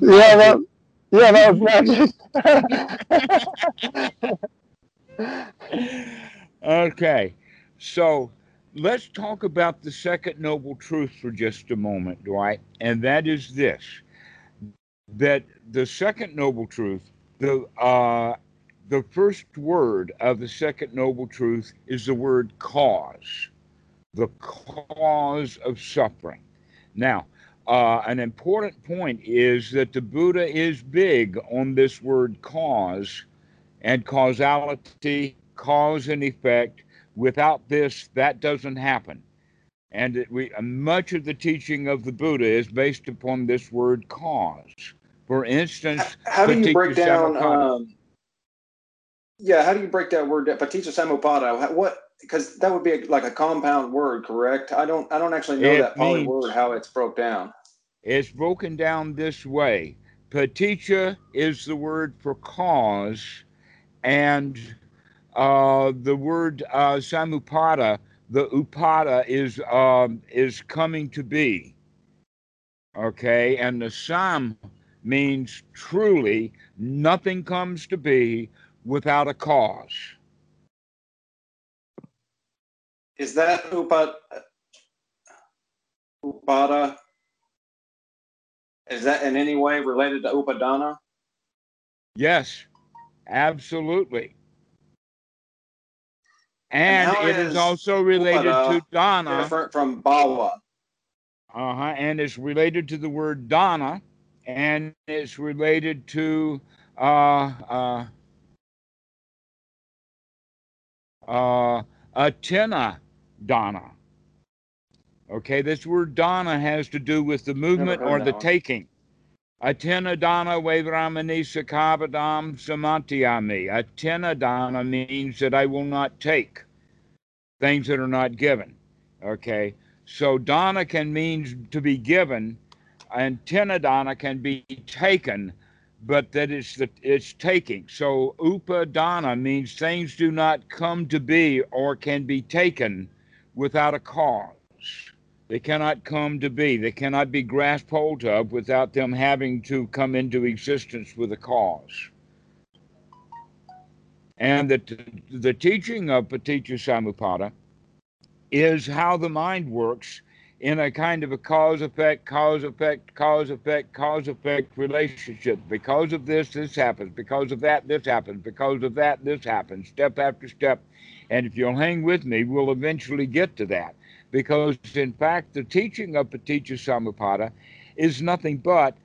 Yeah, that, yeah, that was magic. okay, so let's talk about the second noble truth for just a moment, Dwight, and that is this: that the second noble truth, the uh, the first word of the second noble truth is the word cause, the cause of suffering. Now, uh, an important point is that the Buddha is big on this word cause and causality, cause and effect. Without this, that doesn't happen. And it, we, much of the teaching of the Buddha is based upon this word cause. For instance, how, do you break down? Um, yeah, how do you break that word? Paticca Samuppada. What because that would be a, like a compound word, correct? I don't I don't actually know it that Pali word how it's broke down. It's broken down this way. Paticca is the word for cause, and uh, the word uh, samuppada, the upada is um, is coming to be. Okay, and the sam means truly nothing comes to be without a cause. Is that upa, upada? Is that in any way related to upadana? Yes, absolutely. And, and it is, is, also related to dana. Different from Bawa. Uh huh. And it's related to the word dana, and it's related to uh, uh, uh, Atina Dana. Okay, this word Dana has to do with the movement or the one. taking. Atina Dana Veramani Sikkhapadam Samadiyami. Atina Dana means that I will not take things that are not given. Okay, so Dana can mean to be given, and Dana can be taken but that it's the it's taking. So upadana means things do not come to be or can be taken without a cause. They cannot come to be. They cannot be grasped hold of without them having to come into existence with a cause. And the, the teaching of Paticca Samuppada is how the mind works in a kind of a cause effect, cause effect, cause effect, cause effect relationship. Because of this, this happens. Because of that, this happens. Because of that, this happens, step after step. And if you'll hang with me, we'll eventually get to that. Because, in fact, the teaching of Paticca Samuppada is nothing but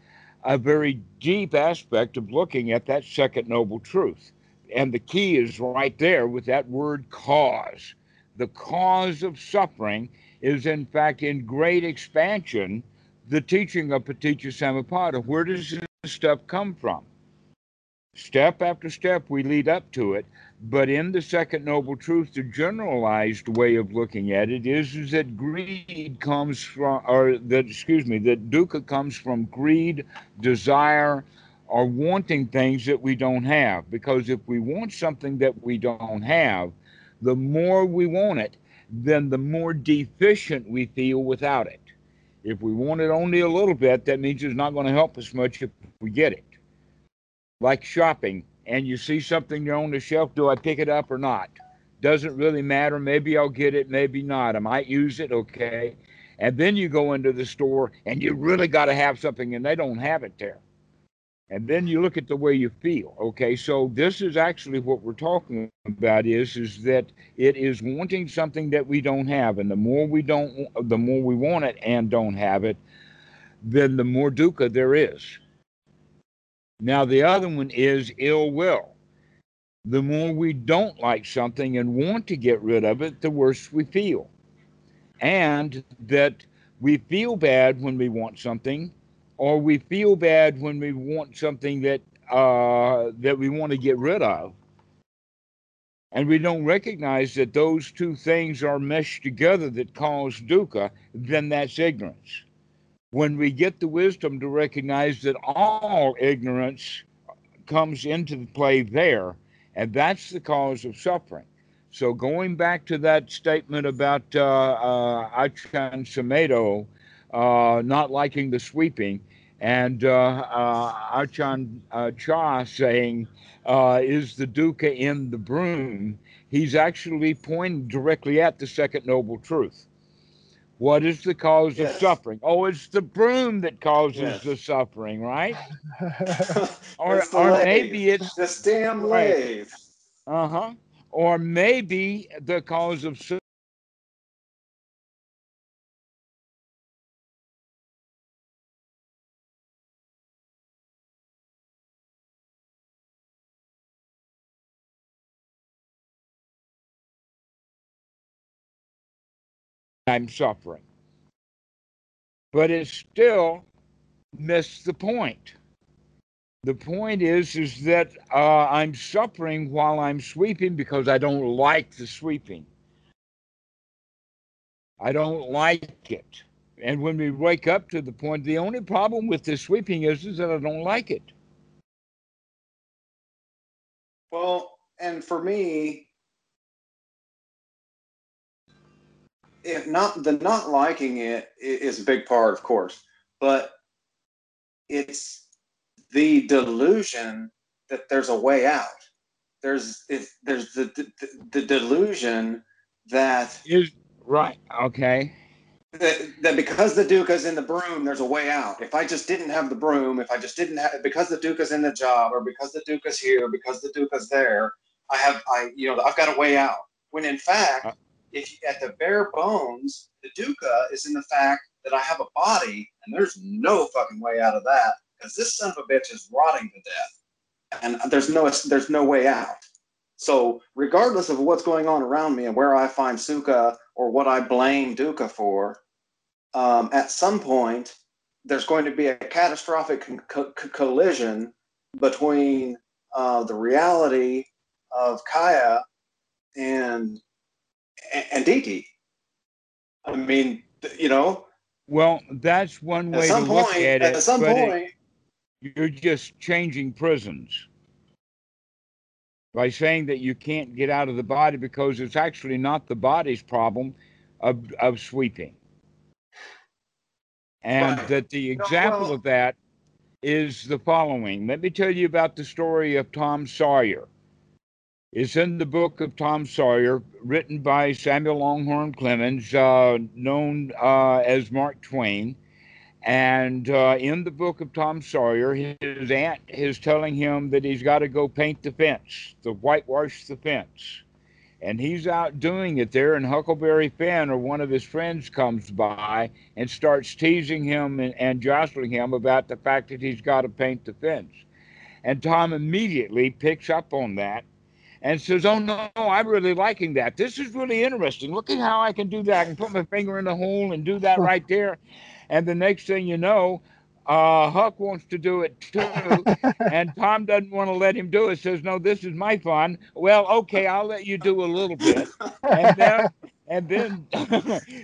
a very deep aspect of looking at that second noble truth. And the key is right there with that word cause. The cause of suffering is in fact in great expansion the teaching of Paticca Samuppada. Where does this stuff come from? Step after step, we lead up to it. But in the second noble truth, the generalized way of looking at it is, is that greed comes from, or that, excuse me, that dukkha comes from greed, desire, or wanting things that we don't have. Because if we want something that we don't have, the more we want it, then the more deficient we feel without it. If we want it only a little bit, that means it's not going to help us much if we get it. Like shopping, and you see something on the shelf, do I pick it up or not? Doesn't really matter. Maybe I'll get it, maybe not. I might use it, okay. And then you go into the store and you really got to have something and they don't have it there and then you look at the way you feel okay? So this is actually what we're talking about is is that it is wanting something that we don't have and the more we don't the more we want it and don't have it then the more dukkha there is. Now the other one is ill will. The more we don't like something and want to get rid of it the worse we feel. And that we feel bad when we want something or we feel bad when we want something that uh, that we want to get rid of, and we don't recognize that those two things are meshed together that cause dukkha, then that's ignorance. When we get the wisdom to recognize that all ignorance comes into play there, and that's the cause of suffering. So going back to that statement about uh, uh, Achan Sumedho uh, not liking the sweeping, and uh, uh, uh, Chah saying, uh, "Is the dukkha in the broom?" He's actually pointing directly at the second noble truth. What is the cause Yes. of suffering? Oh, it's the broom that causes Yes. the suffering, right? Or, or lathe. maybe it's this damn Right. uh huh, or maybe the cause of I'm suffering. But it still missed the point. The point is, is that uh, I'm suffering while I'm sweeping because I don't like the sweeping. I don't like it. And when we wake up to the point, the only problem with the sweeping is, is that I don't like it. Well, and for me, if not the not liking it is a big part, of course, but it's the delusion that there's a way out. There's it, there's the, the the delusion that Is right. Okay. that, that because the dukkha's in the broom, there's a way out. If I just didn't have the broom, if I just didn't have because the dukkha's in the job, or because the dukkha's here, because the dukkha's there, I have I you know I've got a way out. When in fact, Uh. If you, at the bare bones, the dukkha is in the fact that I have a body, and there's no fucking way out of that because this son of a bitch is rotting to death, and there's no there's no way out. So regardless of what's going on around me and where I find sukha or what I blame dukkha for, um, at some point there's going to be a catastrophic co- collision between uh, the reality of kaya and and diti. I mean, you know, Well, that's one way to some look point, at at, some but it- point, you're just changing prisons by saying that you can't get out of the body because it's actually not the body's problem of, of sweeping. And Right. that the No, example well- of that is the following. Let me tell you about the story of Tom Sawyer. It's in the book of Tom Sawyer, written by Samuel Langhorne Clemens, uh, known uh, as Mark Twain. And uh, in the book of Tom Sawyer, his aunt is telling him that he's got to go paint the fence, to whitewash the fence. And he's out doing it there, and Huckleberry Finn or one of his friends comes by and starts teasing him and, and jostling him about the fact that he's got to paint the fence. And Tom immediately picks up on that and says, Oh, no, I'm really liking that. This is really interesting. Look at how I can do that. I can put my finger in the hole and do that right there. And the next thing you know, uh, Huck wants to do it too, and Tom doesn't want to let him do it. Says, "No, this is my fun." Well, okay, I'll let you do a little bit, and then and then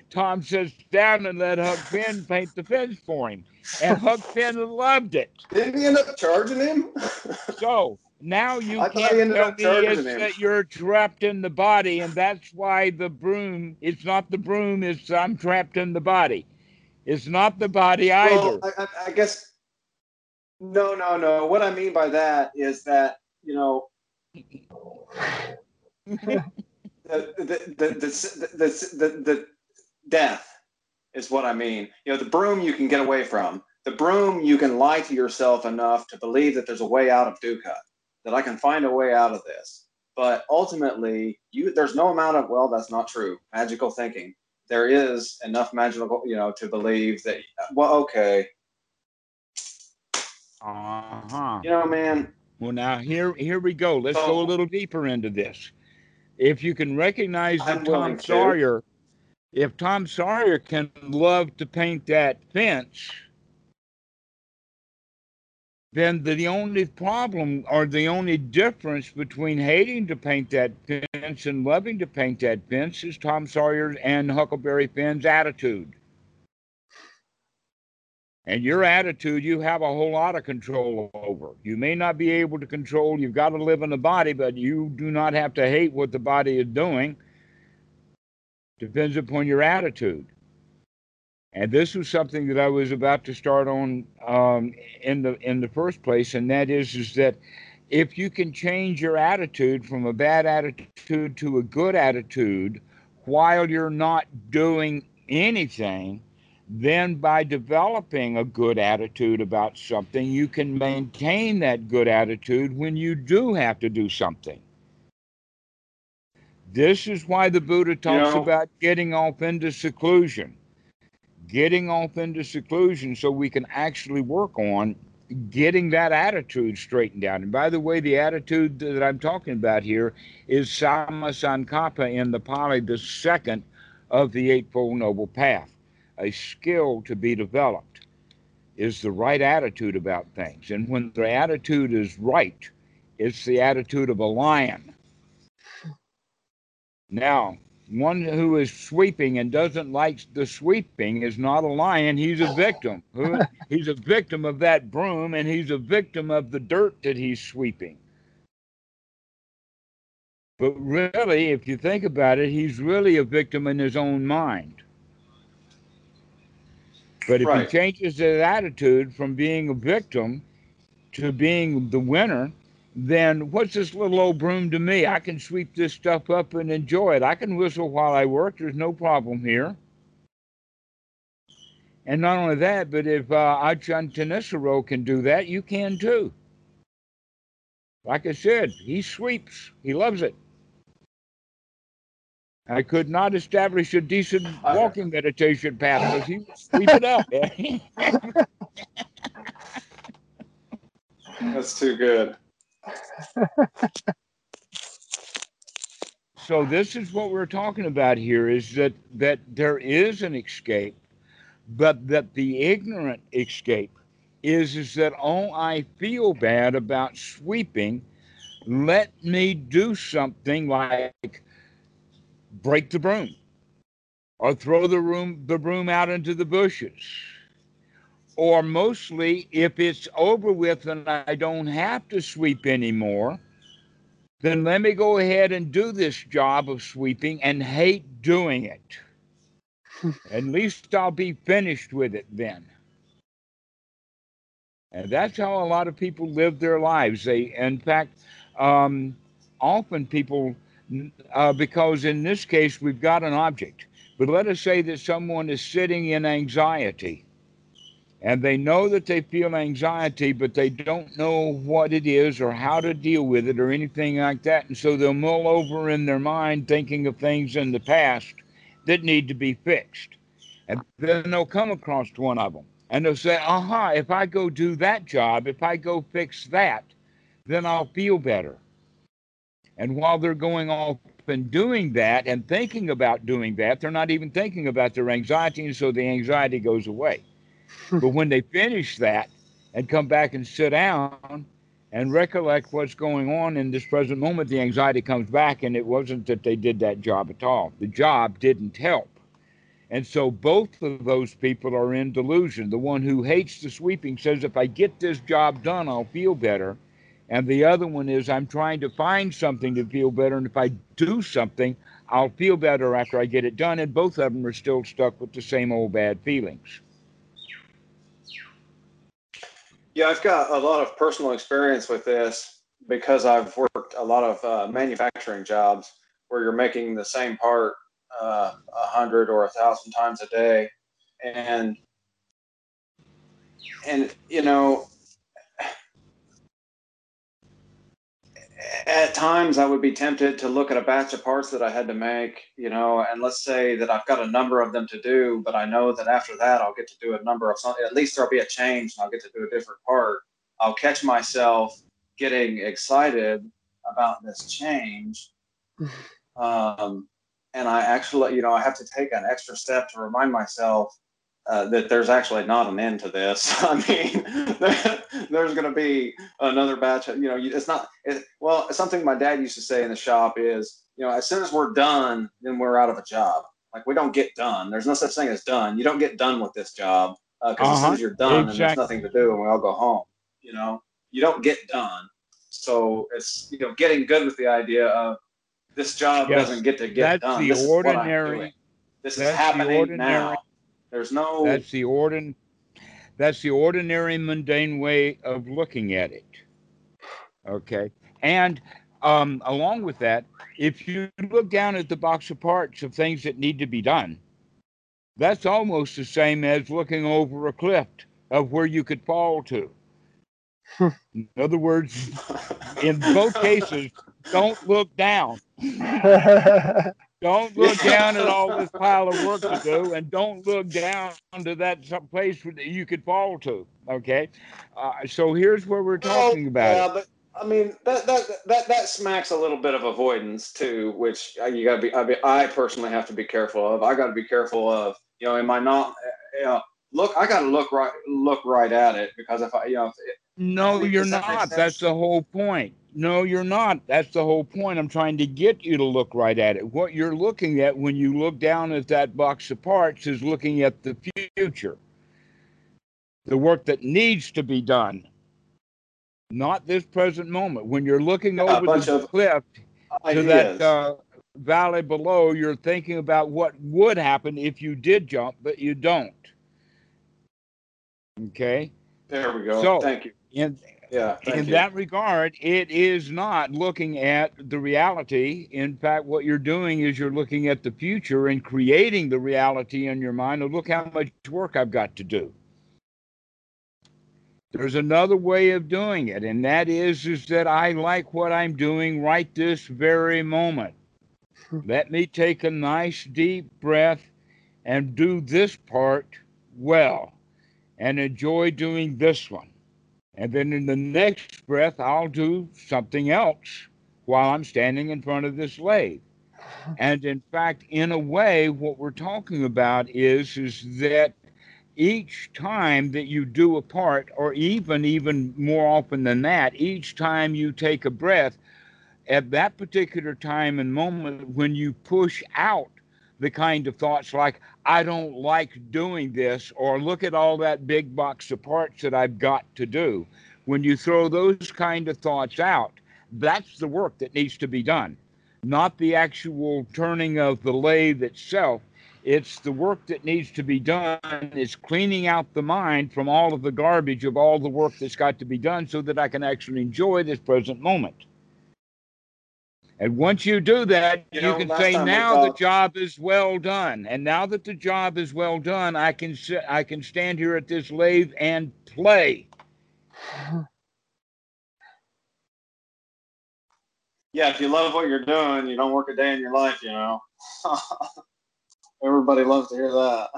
Tom sits down and let Huck Finn paint the fence for him, and Huck Finn loved it. didn't he end up charging him? So now you I can't tell me it's him. that you're trapped in the body, and that's why the broom. It's not the broom. It's I'm trapped in the body. It's not the body either. Well, I, I, I guess no, no, no. What I mean by that is that you know the the the the, the, the, the, the death is what I mean. You know, the broom you can get away from. The broom you can lie to yourself enough to believe that there's a way out of dukkha, that I can find a way out of this. But ultimately, you there's no amount of well, that's not true. Magical thinking. There is enough magical, you know, to believe that. Well, okay, Uh huh. you know, man. Well, now here here we go. Let's go a little deeper into this. If you can recognize that Tom to. Sawyer, if Tom Sawyer can love to paint that fence, then the, only problem or the only difference between hating to paint that fence and loving to paint that fence is Tom Sawyer and Huckleberry Finn's attitude. And your attitude, you have a whole lot of control over. You may not be able to control, you've got to live in the body, but you do not have to hate what the body is doing. Depends upon your attitude. And this was something that I was about to start on um, in the in the first place, and that is is that if you can change your attitude from a bad attitude to a good attitude while you're not doing anything, then by developing a good attitude about something, you can maintain that good attitude when you do have to do something. This is why the Buddha talks you know, about getting off into seclusion. Getting off into seclusion so we can actually work on getting that attitude straightened out. And by the way, the attitude that I'm talking about here is Samma Sankappa in the Pali, the second of the Eightfold Noble Path. A skill to be developed is the right attitude about things. And when the attitude is right, it's the attitude of a lion. Now, one who is sweeping and doesn't like the sweeping is not a lion he's a victim. He's a victim of that broom and he's a victim of the dirt that he's sweeping. But really if you think about it he's really a victim in his own mind. But if right. he changes his attitude from being a victim to being the winner then what's this little old broom to me? I can sweep this stuff up and enjoy it. I can whistle while I work. There's no problem here. And not only that, but if uh, Ajahn Thanissaro can do that, you can too. Like I said, he sweeps. He loves it. I could not establish a decent walking meditation path because he would sweep it up. That's too good. So this is what we're talking about here is that that there is an escape but that the ignorant escape is is that oh i feel bad about sweeping. Let me do something like break the broom or throw the room the broom out into the bushes or mostly if it's over with and I don't have to sweep anymore, then let me go ahead and do this job of sweeping and hate doing it. At least I'll be finished with it then. And that's how a lot of people live their lives. They, in fact, um, often people, uh, because in this case we've got an object, but let us say that someone is sitting in anxiety and they know that they feel anxiety, but they don't know what it is or how to deal with it or anything like that. And so they'll mull over in their mind thinking of things in the past that need to be fixed. And then they'll come across one of them and they'll say, aha, if I go do that job, if I go fix that, then I'll feel better. And while they're going off and doing that and thinking about doing that, they're not even thinking about their anxiety, and so the anxiety goes away but when they finish that and come back and sit down and recollect what's going on in this present moment, the anxiety comes back, and it wasn't that they did that job at all. The job didn't help. And so both of those people are in delusion. The one who hates the sweeping says, if I get this job done, I'll feel better. And the other one is, I'm trying to find something to feel better. And if I do something, I'll feel better after I get it done. And both of them are still stuck with the same old bad feelings. Yeah, I've got a lot of personal experience with this because I've worked a lot of uh, manufacturing jobs where you're making the same part uh, a uh, hundred or a thousand times a day, and and you know at times I would be tempted to look at a batch of parts that I had to make, you know, and let's say that I've got a number of them to do, but I know that after that I'll get to do a number of something. At least there'll be a change and I'll get to do a different part. I'll catch myself getting excited about this change. Um, and I actually, you know, I have to take an extra step to remind myself uh, that there's actually not an end to this. I mean, there's going to be another batch. Of, you know, it's not. It, well, something my dad used to say in the shop is, you know, as soon as we're done, then we're out of a job. Like we don't get done. There's no such thing as done. You don't get done with this job because uh, uh-huh. as soon as uh-huh. you're done, exactly. there's nothing to do, and we all go home. You know, you don't get done. So it's you know getting good with the idea of this job yes, doesn't get to get that's done. The this ordinary, is This is happening now There's no. That's the ordin. That's the ordinary mundane way of looking at it. Okay, and um, along with that, if you look down at the box of parts of things that need to be done, that's almost the same as looking over a cliff of where you could fall to. In other words, in both cases, don't look down. don't look down at all this pile of work to do, and don't look down to that some place that you could fall to. Okay, uh, so here's where we're talking about. Yeah, but I mean that that that that smacks a little bit of avoidance too, which you got to be. I, mean, I personally have to be careful of. I got to be careful of. You know, am I not? You know, look, I got to look right look right at it because if I, you know, if no, you're not. That That's the whole point. No, you're not. That's the whole point. I'm trying to get you to look right at it. What you're looking at when you look down at that box of parts is looking at the future, the work that needs to be done not this present moment. When you're looking over the cliff ideas. to that uh, valley below, you're thinking about what would happen if you did jump, but you don't. Okay. There we go. So, thank you. In, yeah, in you. that regard, it is not looking at the reality. In fact, what you're doing is you're looking at the future and creating the reality in your mind. And look how much work I've got to do. There's another way of doing it, and that is is that I like what I'm doing right this very moment. Hmm. Let me take a nice deep breath and do this part well and enjoy doing this one. And then in the next breath, I'll do something else while I'm standing in front of this lathe. And in fact, in a way, what we're talking about is, is that each time that you do a part, or even even more often than that, each time you take a breath, at that particular time and moment when you push out the kind of thoughts like I don't like doing this, or look at all that big box of parts that I've got to do. When you throw those kind of thoughts out, that's the work that needs to be done, not the actual turning of the lathe itself it's the work that needs to be done is cleaning out the mind from all of the garbage of all the work that's got to be done so that I can actually enjoy this present moment. And once you do that, you, you know, can say, "Now the job is well done." And now that the job is well done, I can sit, I can stand here at this lathe and play. Yeah, if you love what you're doing, you don't work a day in your life, you know. Everybody loves to hear that.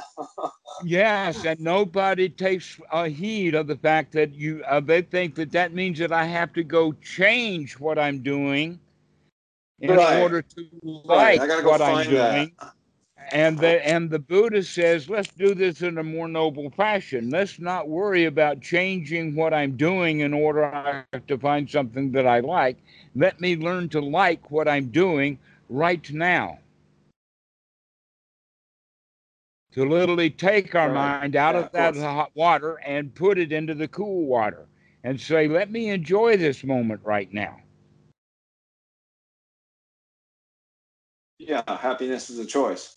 yes, and nobody takes a heed of the fact that you. Uh, they think that that means that I have to go change what I'm doing in right. order to like right. what I'm doing. That. And the and the Buddha says, let's do this in a more noble fashion. Let's not worry about changing what I'm doing in order to find something that I like. Let me learn to like what I'm doing right now to literally take our right. mind out yeah, of that hot water and put it into the cool water and say, let me enjoy this moment right now. Yeah, happiness is a choice.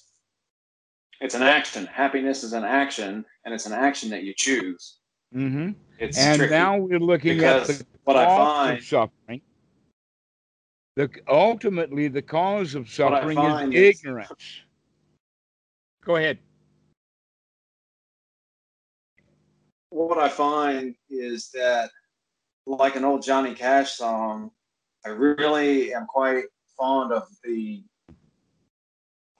It's an action. Happiness is an action, and it's an action that you choose. Mm-hmm. It's and now we're looking at the what I find, of suffering. The ultimately the cause of suffering is ignorance. Go ahead. what I find is that, like an old Johnny Cash song, I really am quite fond of the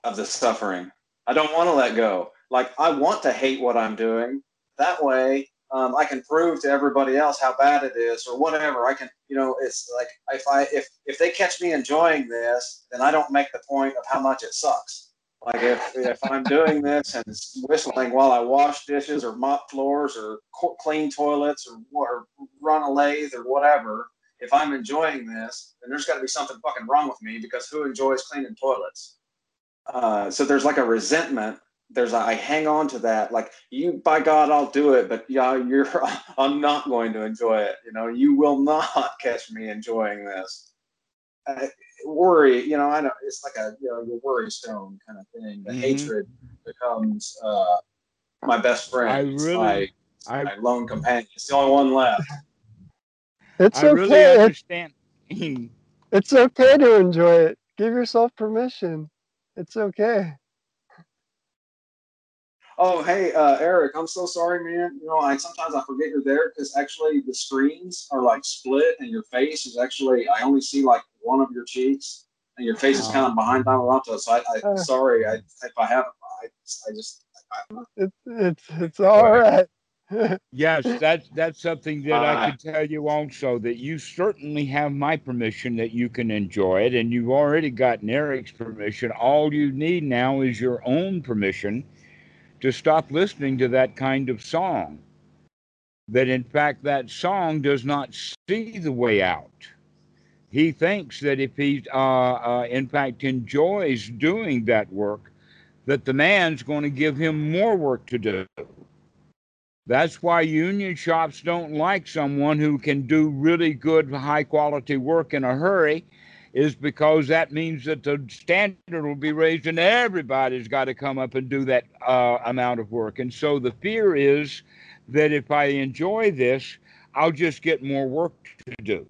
of the suffering. I don't want to let go. Like I want to hate what I'm doing. That way, um, I can prove to everybody else how bad it is, or whatever. I can, you know, it's like if I if if they catch me enjoying this, then I don't make the point of how much it sucks. Like if, if I'm doing this and whistling while I wash dishes or mop floors or clean toilets or, or run a lathe or whatever, if I'm enjoying this, then there's got to be something fucking wrong with me because who enjoys cleaning toilets? Uh, so there's like a resentment. There's a, I hang on to that. Like you, by God, I'll do it, but yeah, you're I'm not going to enjoy it. You know, you will not catch me enjoying this. Uh, worry, you know, I know it's like a you know your worry stone kind of thing. The mm-hmm. hatred becomes uh, my best friend. I really, my, I, my lone companion. It's the only one left. It's I okay. really understand. it's okay to enjoy it. Give yourself permission. It's okay. Oh, hey, uh, Erik, I'm so sorry, man. You know, I sometimes I forget you're there because actually the screens are like split, and your face is actually I only see like one of your cheeks, and your face is kind of behind Donald So I, I Uh. sorry, I if I haven't, I, I just It's it's it's all right. Yes, that's that's something that I Uh, could tell you also that you certainly have my permission that you can enjoy it, and you've already gotten Erik's permission. All you need now is your own permission to stop listening to that kind of song. That in fact that song does not see the way out. He thinks that if he, uh, uh, in fact, enjoys doing that work, that the man's going to give him more work to do. That's why union shops don't like someone who can do really good, high quality work in a hurry, is because that means that the standard will be raised and everybody's got to come up and do that uh, amount of work. And so the fear is that if I enjoy this, I'll just get more work to do.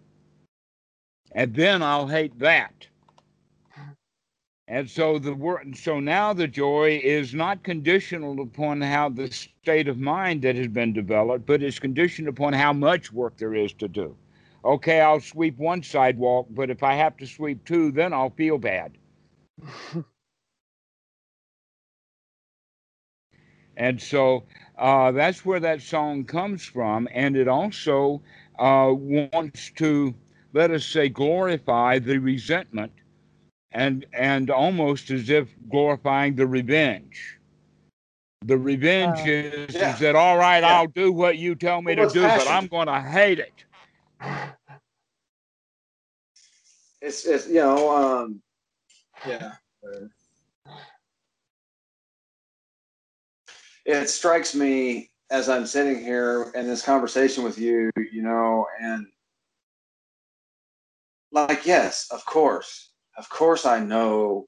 And then I'll hate that. And so the work, so now the joy is not conditional upon how the state of mind that has been developed, but it's conditioned upon how much work there is to do. Okay, I'll sweep one sidewalk, but if I have to sweep two, then I'll feel bad. And so uh, that's where that song comes from. And it also uh, wants to, let us say, glorify the resentment and, and almost as if glorifying the revenge. The revenge Uh, is, yeah. is that, all right, Yeah. I'll do what you tell me Well, to do, but. I'm going to hate it. it's it's you know um yeah. It strikes me as I'm sitting here in this conversation with you, you know, and like yes, of course, of course I know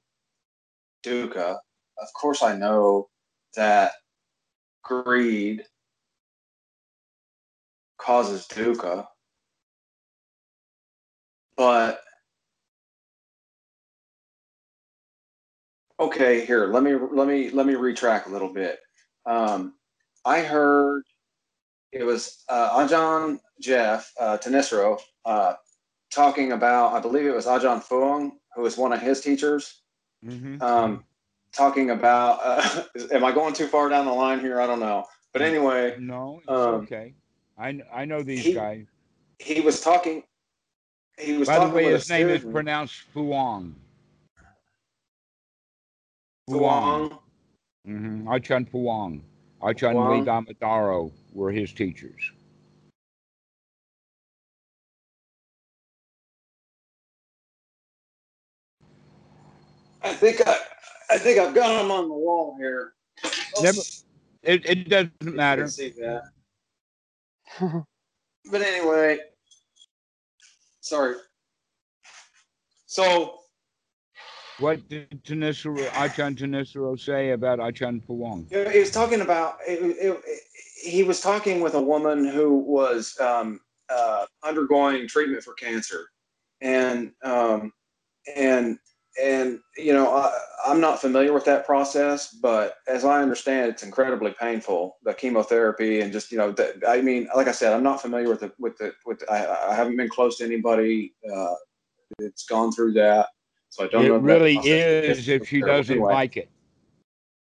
dukkha. Of course I know that greed causes dukkha. But okay, here let me let me let me retrack a little bit. Um, I heard it was uh, Ajahn Geoff uh, Thanissaro uh, talking about. I believe it was Ajahn Fuang, who was one of his teachers. Mm-hmm. Um, talking about. Uh, am I going too far down the line here? I don't know. But anyway, No, it's um, okay. I, I know these he- guys. he was talking. He was By the talking way, his name is pronounced Fuang. Fuang. Mm-hmm. Achan Fuang. Achan Fuang. Dhammadharo were his teachers. I think I, I think I've got them on the wall here. Never- It, it doesn't matter. see that. But anyway, sorry. So What did Thanissaro, Achan Thanissaro say about Achan Fuang? he was talking about. It, it, he was talking with a woman who was um, uh, undergoing treatment for cancer, and um, and and you know I, I'm not familiar with that process, but as I understand, it's incredibly painful. The chemotherapy and just you know, the, I mean, like I said, I'm not familiar with the with the with. The, I, I haven't been close to anybody uh, that's gone through that, so I don't know. It if really is if she doesn't Anyway. like it.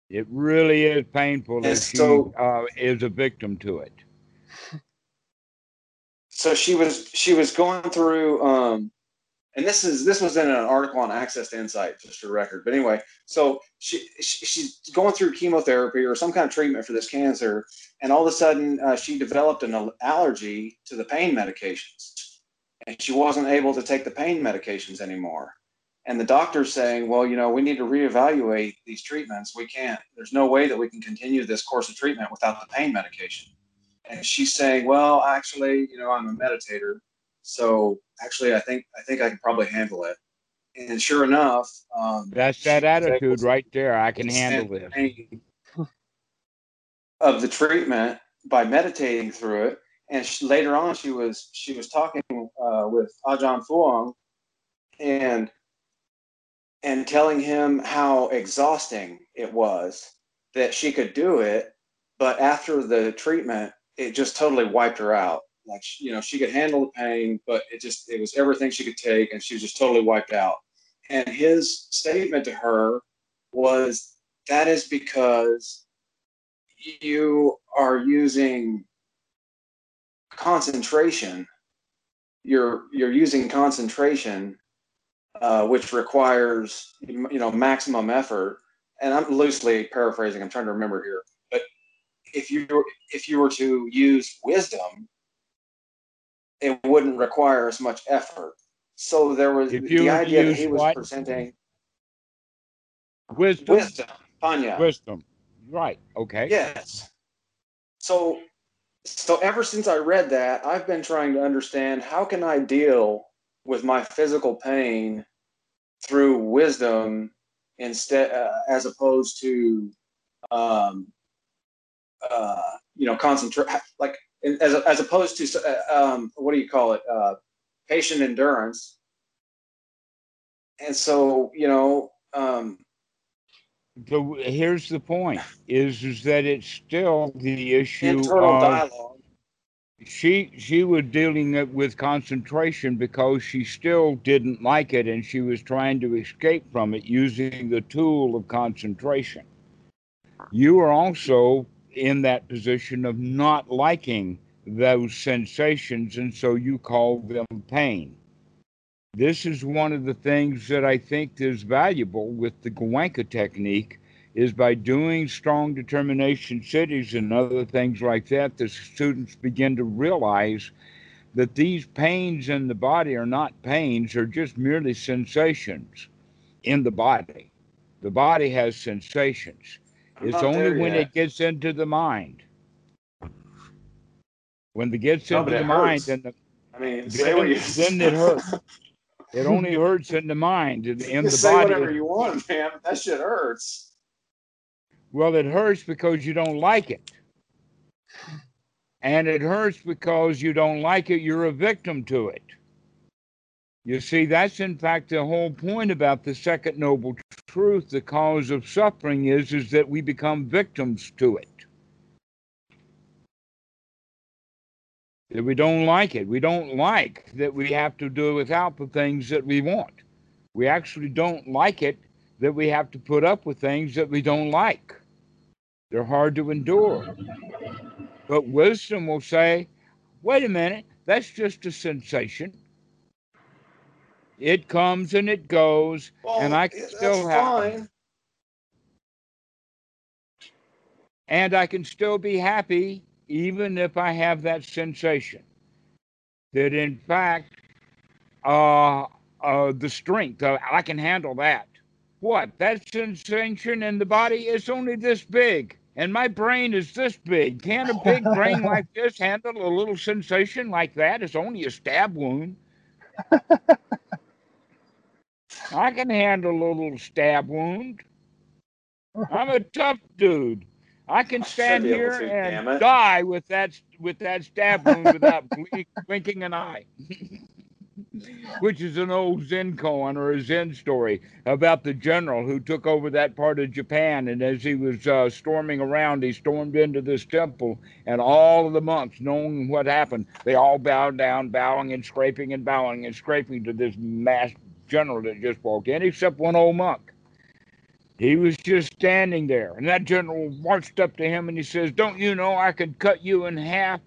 It really is painful And if she uh, is a victim to it. so she was she was going through um and this is this was in an article on access to insight just for record. But anyway so she, she she's going through chemotherapy or some kind of treatment for this cancer and all of a sudden uh, she developed an allergy to the pain medications. And she wasn't able to take the pain medications anymore. And the doctor's saying well you know we need to reevaluate these treatments. We can't. There's no way that we can continue this course of treatment without the pain medication. And she's saying, "Well, actually, you know, I'm a meditator, so actually, I think I think I can probably handle it." And sure enough, um, That's that attitude right there. I can handle pain. of the treatment by meditating through it. And she, later on, she was she was talking uh, with Ajahn Fuang, and and telling him how exhausting it was that she could do it, but after the treatment, it just totally wiped her out. Like you know, she could handle the pain, but it just it was everything she could take, and she was just totally wiped out. And his statement to her was, "That is because you are using concentration. You're you're using concentration, uh, which requires you know maximum effort." And I'm loosely paraphrasing. I'm trying to remember here, but if you if you were to use wisdom, it wouldn't require as much effort. So there was the idea that he was what? presenting wisdom. Wisdom, Panya. Wisdom. Right. Okay. Yes. So so ever since I read that, I've been trying to understand how can I deal with my physical pain through wisdom instead uh, as opposed to um, uh, you know concentrate like as, as opposed to uh, um, what do you call it uh, patient endurance. And so you know um, so here's the point is is that it's still the issue internal of, dialogue. She she was dealing with concentration because she still didn't like it and she was trying to escape from it using the tool of concentration. You are also in that position of not liking those sensations, and so you call them pain. This is one of the things that I think is valuable with the Goenka technique is by doing strong determination cities and other things like that, the students begin to realize that these pains in the body are not pains, they're just merely sensations in the body. The body has sensations. It's only when yet. it gets into the mind. When it gets no, into the mind, then the, I mean, then, you... then it hurts. it only hurts in the mind and in the say body. Say whatever you want, man. That shit hurts. Well, it hurts because you don't like it. And it hurts because you don't like it, you're a victim to it. You see, that's in fact the whole point about the second noble truth. The cause of suffering is, is that we become victims to it. That we don't like it. We don't like that we have to do without the things that we want. We actually don't like it that we have to put up with things that we don't like. They're hard to endure. But wisdom will say, wait a minute, that's just a sensation. It comes and it goes, well, and I can still have. Fine. And I can still be happy even if I have that sensation. That in fact, uh, uh, the strength, uh, I can handle that. What? That sensation in the body is only this big, and my brain is this big. Can a big brain like this handle a little sensation like that? It's only a stab wound. I can handle a little stab wound. I'm a tough dude. I can stand here to, and die with that with that stab wound without blink, blinking an eye. Which is an old Zen koan or a Zen story about the general who took over that part of Japan. And as he was uh, storming around, he stormed into this temple, and all of the monks, knowing what happened, they all bowed down, bowing and scraping and bowing and scraping to this mass general that just walked in, except one old monk. He was just standing there, and that general marched up to him and he says, Don't you know I could cut you in half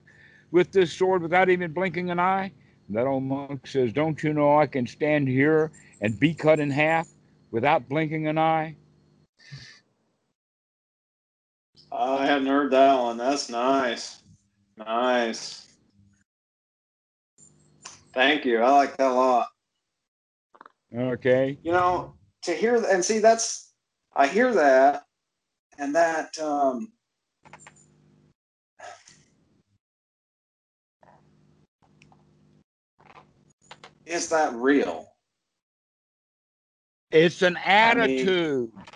with this sword without even blinking an eye? And that old monk says, Don't you know I can stand here and be cut in half without blinking an eye? I hadn't heard that one. That's nice. Nice. Thank you. I like that a lot. Okay. You know, to hear and see that's I hear that and that um is that real? It's an attitude. I, mean,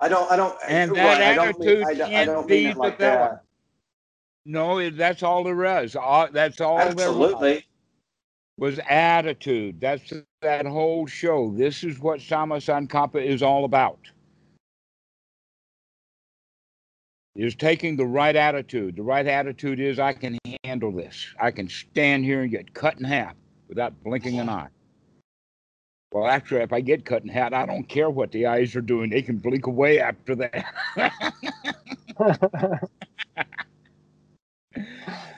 I don't. I don't. And that right. attitude I don't mean, I, can't be like. That. No, that's all there is. All, that's all Absolutely. Was. Attitude. That's that whole show. This is what Samma Sankappa is all about. Is taking the right attitude. The right attitude is I can handle this. I can stand here and get cut in half without blinking an eye. Well, actually, if I get cut in half, I don't care what the eyes are doing. They can blink away after that.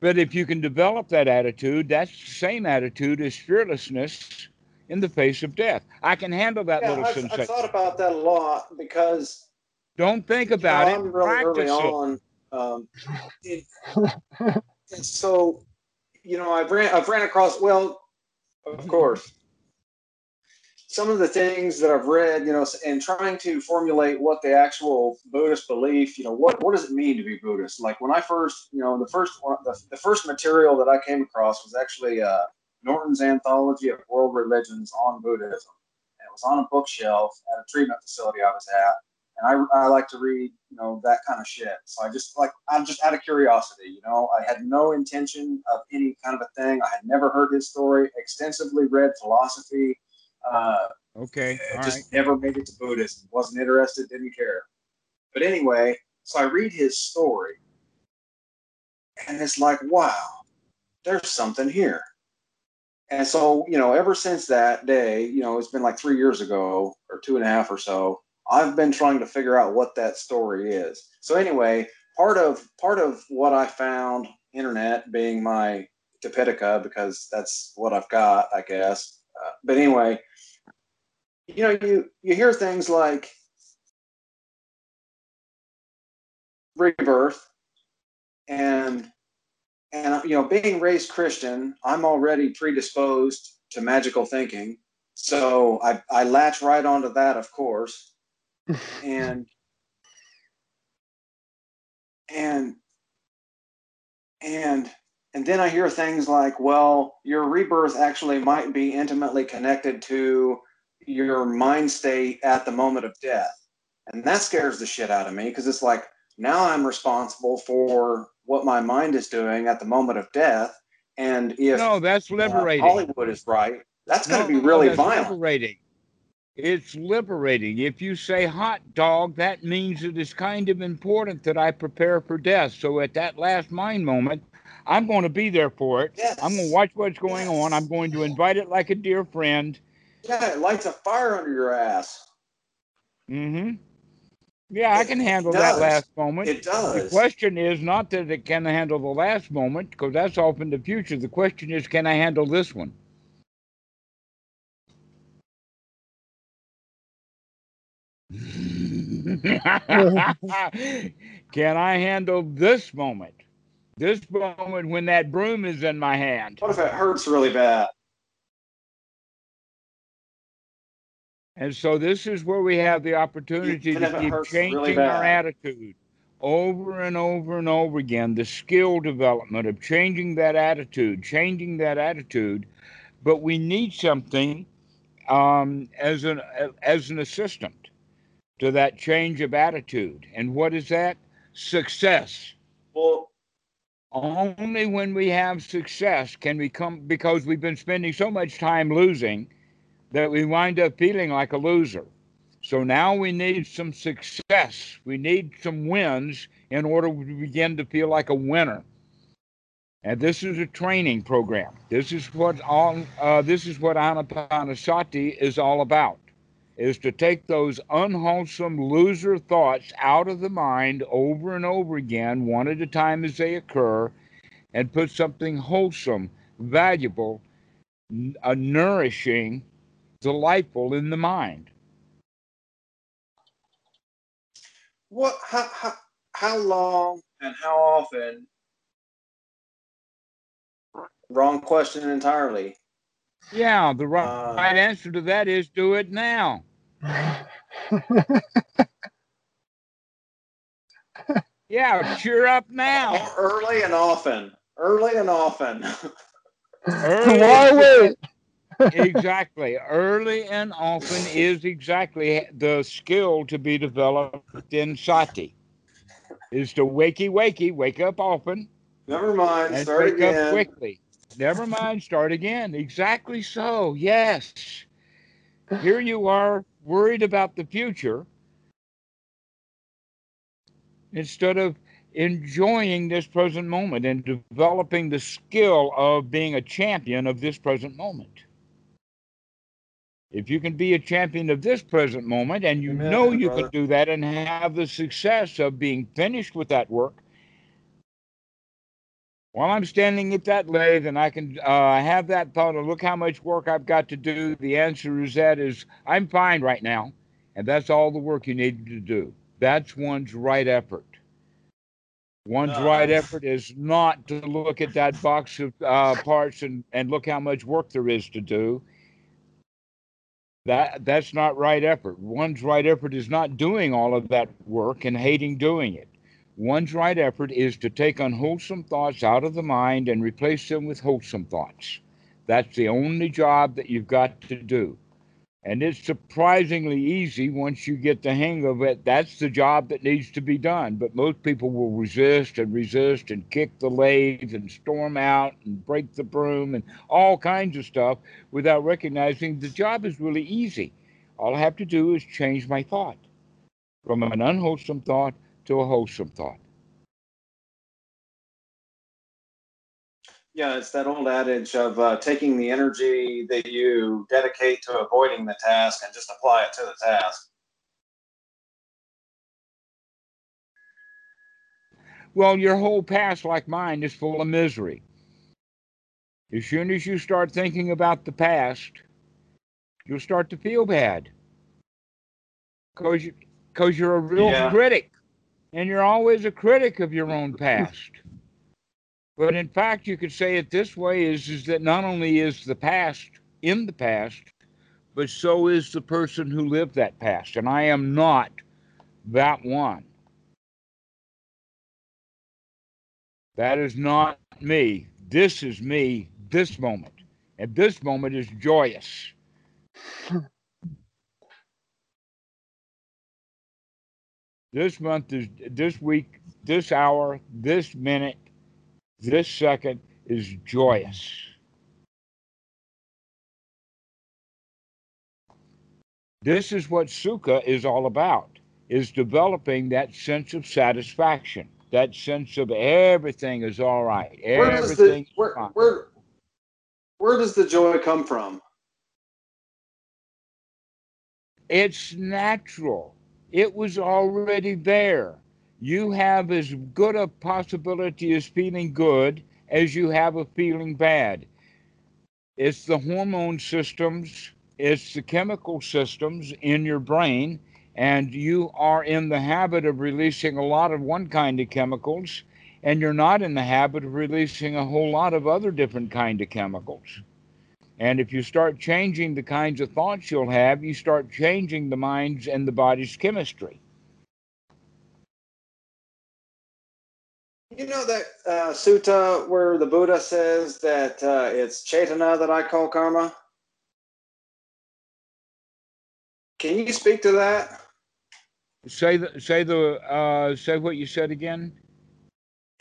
but if you can develop that attitude, that's the same attitude as fearlessness in the face of death. I can handle that yeah, little I've, sensation. I've thought about that a lot because. Don't think about you know, it. I'm really early on. Um, it, so, you know, I've ran, I've ran across. Well, of course, some of the things that I've read, you know, and trying to formulate what the actual Buddhist belief, you know, what what does it mean to be Buddhist? Like when I first, you know, the first one, the, the first material that I came across was actually uh, Norton's Anthology of World Religions on Buddhism. And it was on a bookshelf at a treatment facility I was at, and I, I like to read, you know, that kind of shit. So I just like I'm just out of curiosity, you know. I had no intention of any kind of a thing. I had never heard his story. Extensively read philosophy uh, okay. All just right. never made it to Buddhism. Wasn't interested. Didn't care. But anyway, so I read his story, and it's like, wow, there's something here. And so, you know, ever since that day, you know, it's been like three years ago or two and a half or so. I've been trying to figure out what that story is. So anyway, part of part of what I found, internet being my Tipitaka, because that's what I've got, I guess. Uh, but anyway, you know, you you hear things like rebirth and and you know being raised christian i'm already predisposed to magical thinking. So i i latch right onto that of course. And and and and then i hear things like well your rebirth actually might be intimately connected to your mind state at the moment of death. And that scares the shit out of me because it's like now I'm responsible for what my mind is doing at the moment of death. And if no, that's liberating. Uh, Hollywood is right. That's going to be really no, violent. Liberating. It's liberating. If you say hot dog, that means it is kind of important that I prepare for death. So at that last mind moment, I'm going to be there for it. Yes. I'm going to watch what's going yes. on. I'm going to invite it like a dear friend. Yeah, it lights a fire under your ass. Mm-hmm. Yeah, I can handle that last moment. It does. The question is not that it can handle the last moment, because that's off in the future. The question is, can I handle this one? can I handle this moment? This moment when that broom is in my hand. What if it hurts really bad? And so this is where we have the opportunity to keep changing really our attitude over and over and over again. The skill development of changing that attitude, changing that attitude. But we need something um, as an as an assistant to that change of attitude. And what is that? Success. Well, only when we have success can we come because we've been spending so much time losing that we wind up feeling like a loser. So now we need some success. We need some wins in order to begin to feel like a winner. And this is a training program. This is what all uh, this is what Anapanasati is all about. Is to take those unwholesome loser thoughts out of the mind over and over again, one at a time as they occur, and put something wholesome, valuable, uh, nourishing delightful in the mind. What? How, how, how long and how often? Wrong question entirely. Yeah, the right, uh, right answer to that is do it now. yeah, cheer up now. Early and often. Early and often. Early Why wait? Exactly. Early and often is exactly the skill to be developed in sati. Is to wakey wakey, wake up often. Never mind. Start wake again. up quickly. Never mind, start again. Exactly so. Yes. Here you are worried about the future instead of enjoying this present moment and developing the skill of being a champion of this present moment. If you can be a champion of this present moment and you Amen, know you brother. can do that and have the success of being finished with that work, while I'm standing at that lathe and I can uh, have that thought of look how much work I've got to do, the answer is that is I'm fine right now, and that's all the work you need to do. That's one's right effort. One's right effort is not to look at that box of uh, parts and, and look how much work there is to do. That that's not right effort. One's right effort is not doing all of that work and hating doing it. One's right effort is to take unwholesome thoughts out of the mind and replace them with wholesome thoughts. That's the only job that you've got to do. And it's surprisingly easy once you get the hang of it. That's the job that needs to be done. But most people will resist and resist and kick the lathe and storm out and break the broom and all kinds of stuff without recognizing the job is really easy. All I have to do is change my thought from an unwholesome thought to a wholesome thought. Yeah, it's that old adage of uh, taking the energy that you dedicate to avoiding the task and just apply it to the task. Well, your whole past, like mine, is full of misery. As soon as you start thinking about the past, you'll start to feel bad. Because you, cause you're a real Yeah. critic, and you're always a critic of your own past. But in fact, you could say it this way is, is that not only is the past in the past, but so is the person who lived that past. And I am not that one. That is not me. This is me this moment. And this moment is joyous. this month is this week, this hour, this minute, this second is joyous. This is what sukha is all about is developing that sense of satisfaction, that sense of everything is all right. Where does Everything the where, where where does the joy come from? It's natural. It was already there. You have as good a possibility as feeling good as you have of feeling bad. It's the hormone systems, it's the chemical systems in your brain, and you are in the habit of releasing a lot of one kind of chemicals, and you're not in the habit of releasing a whole lot of other different kind of chemicals. And if you start changing the kinds of thoughts you'll have, you start changing the mind's and the body's chemistry. You know that uh, sutta where the Buddha says that uh, it's Chaitana that I call karma? Can you speak to that? Say the say the uh, say what you said again.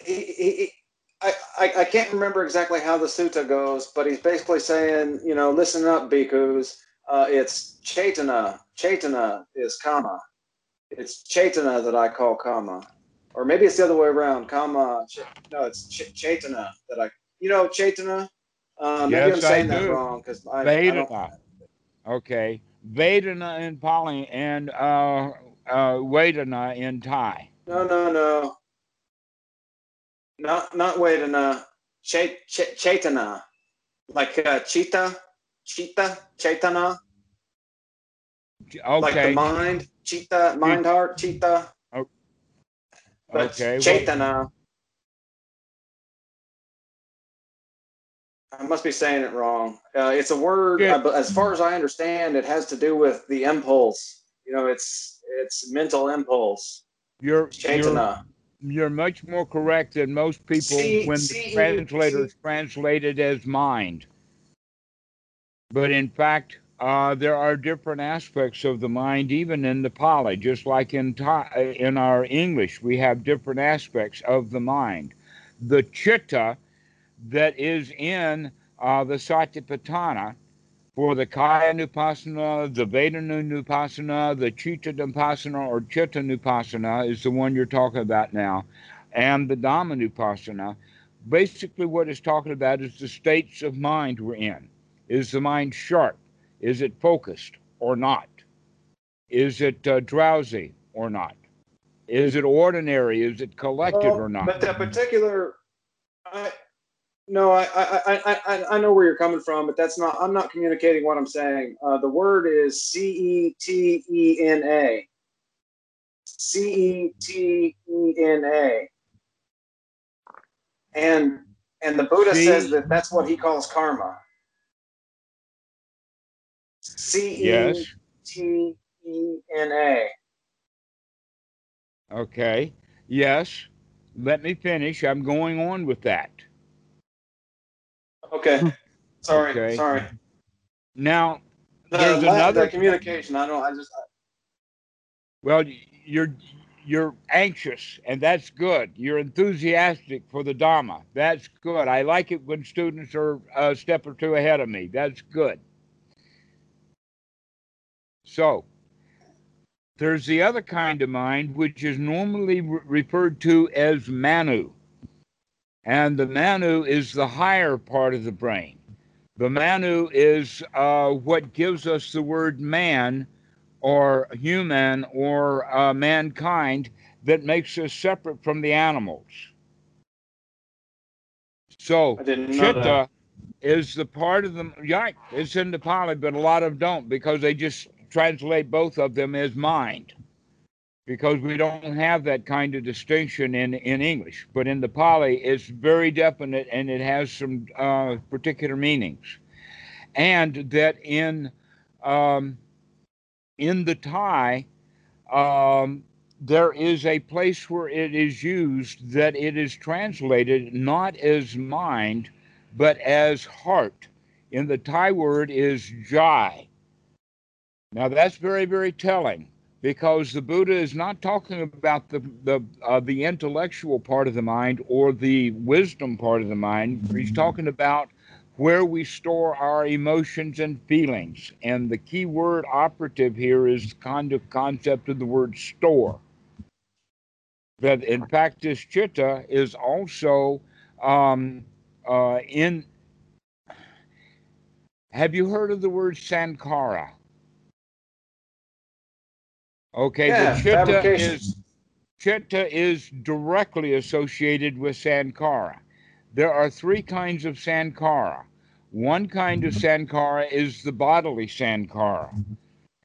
He, he, he- I, I, I can't remember exactly how the sutta goes, but he's basically saying, you know, listen up, bhikkhus. Uh, it's Chaitana. Chaitana is karma. It's Chaitana that I call kama. Or maybe it's the other way around. Kama. Ch- no, it's ch- Chaitana that I. You know Chaitana. Uh, maybe Yes, I'm saying that wrong because I, I don't. Okay. Vedana in Pali and uh, uh, Vedana in Thai. No, no, no. Not not Vedana. Chait, ch- Chaitana. Like uh, Chita, Cheetah. Chaitana. Okay. Like the mind. Chita, Mind heart. Cheetah. But okay. Chaitana. I must be saying it wrong. Uh, it's a word, Yeah. as far as I understand, it has to do with the impulse. You know, it's it's mental impulse. you're, you're you're much more correct than most people when the translators see- translate it as mind. But in fact, uh, there are different aspects of the mind, even in the Pali, just like in, in our English, we have different aspects of the mind. The chitta that is in uh, the Satipatthana for the Kaya Nupassana, the Vedana Nupassana, the Chitta Nupassana, or Chitta Nupassana is the one you're talking about now, and the Dhamma Nupassana. Basically, what it's talking about is the states of mind we're in. Is the mind sharp? Is it focused or not? Is it uh, drowsy or not? Is it ordinary? Is it collected well, or not? But that particular, I, no, I, I, I, I, I know where you're coming from, but that's not. I'm not communicating what I'm saying. Uh, the word is C E T E N A. C E T E N A. And and the Buddha C- says that that's what he calls karma. C E T E N A. Okay. Yes. Let me finish. I'm going on with that. Okay. Sorry. Okay. Sorry. Now, the, there's another the communication. I don't. I just. I... Well, you're you're anxious, and that's good. You're enthusiastic for the Dharma. That's good. I like it when students are a step or two ahead of me. That's good. So, there's the other kind of mind, which is normally re- referred to as Manu. And the Manu is the higher part of the brain. The Manu is uh, what gives us the word man or human or uh, mankind that makes us separate from the animals. So, Chitta is the part of the, yeah, it's in the Pali, but a lot of them don't because they just translate both of them as mind because we don't have that kind of distinction in, in English. But in the Pali, it's very definite and it has some uh, particular meanings. And that in um, in the Thai, um, there is a place where it is used that it is translated not as mind, but as heart. In the Thai word is jai, now that's very, very telling because the Buddha is not talking about the the uh, the intellectual part of the mind or the wisdom part of the mind. He's talking about where we store our emotions and feelings. And the key word operative here is the kind of concept of the word store. That in fact, this chitta is also um, uh, in. Have you heard of the word sankhara? Okay, yeah, the chitta is chitta is directly associated with sankhara. There are three kinds of sankhara. One kind of sankhara is the bodily sankhara,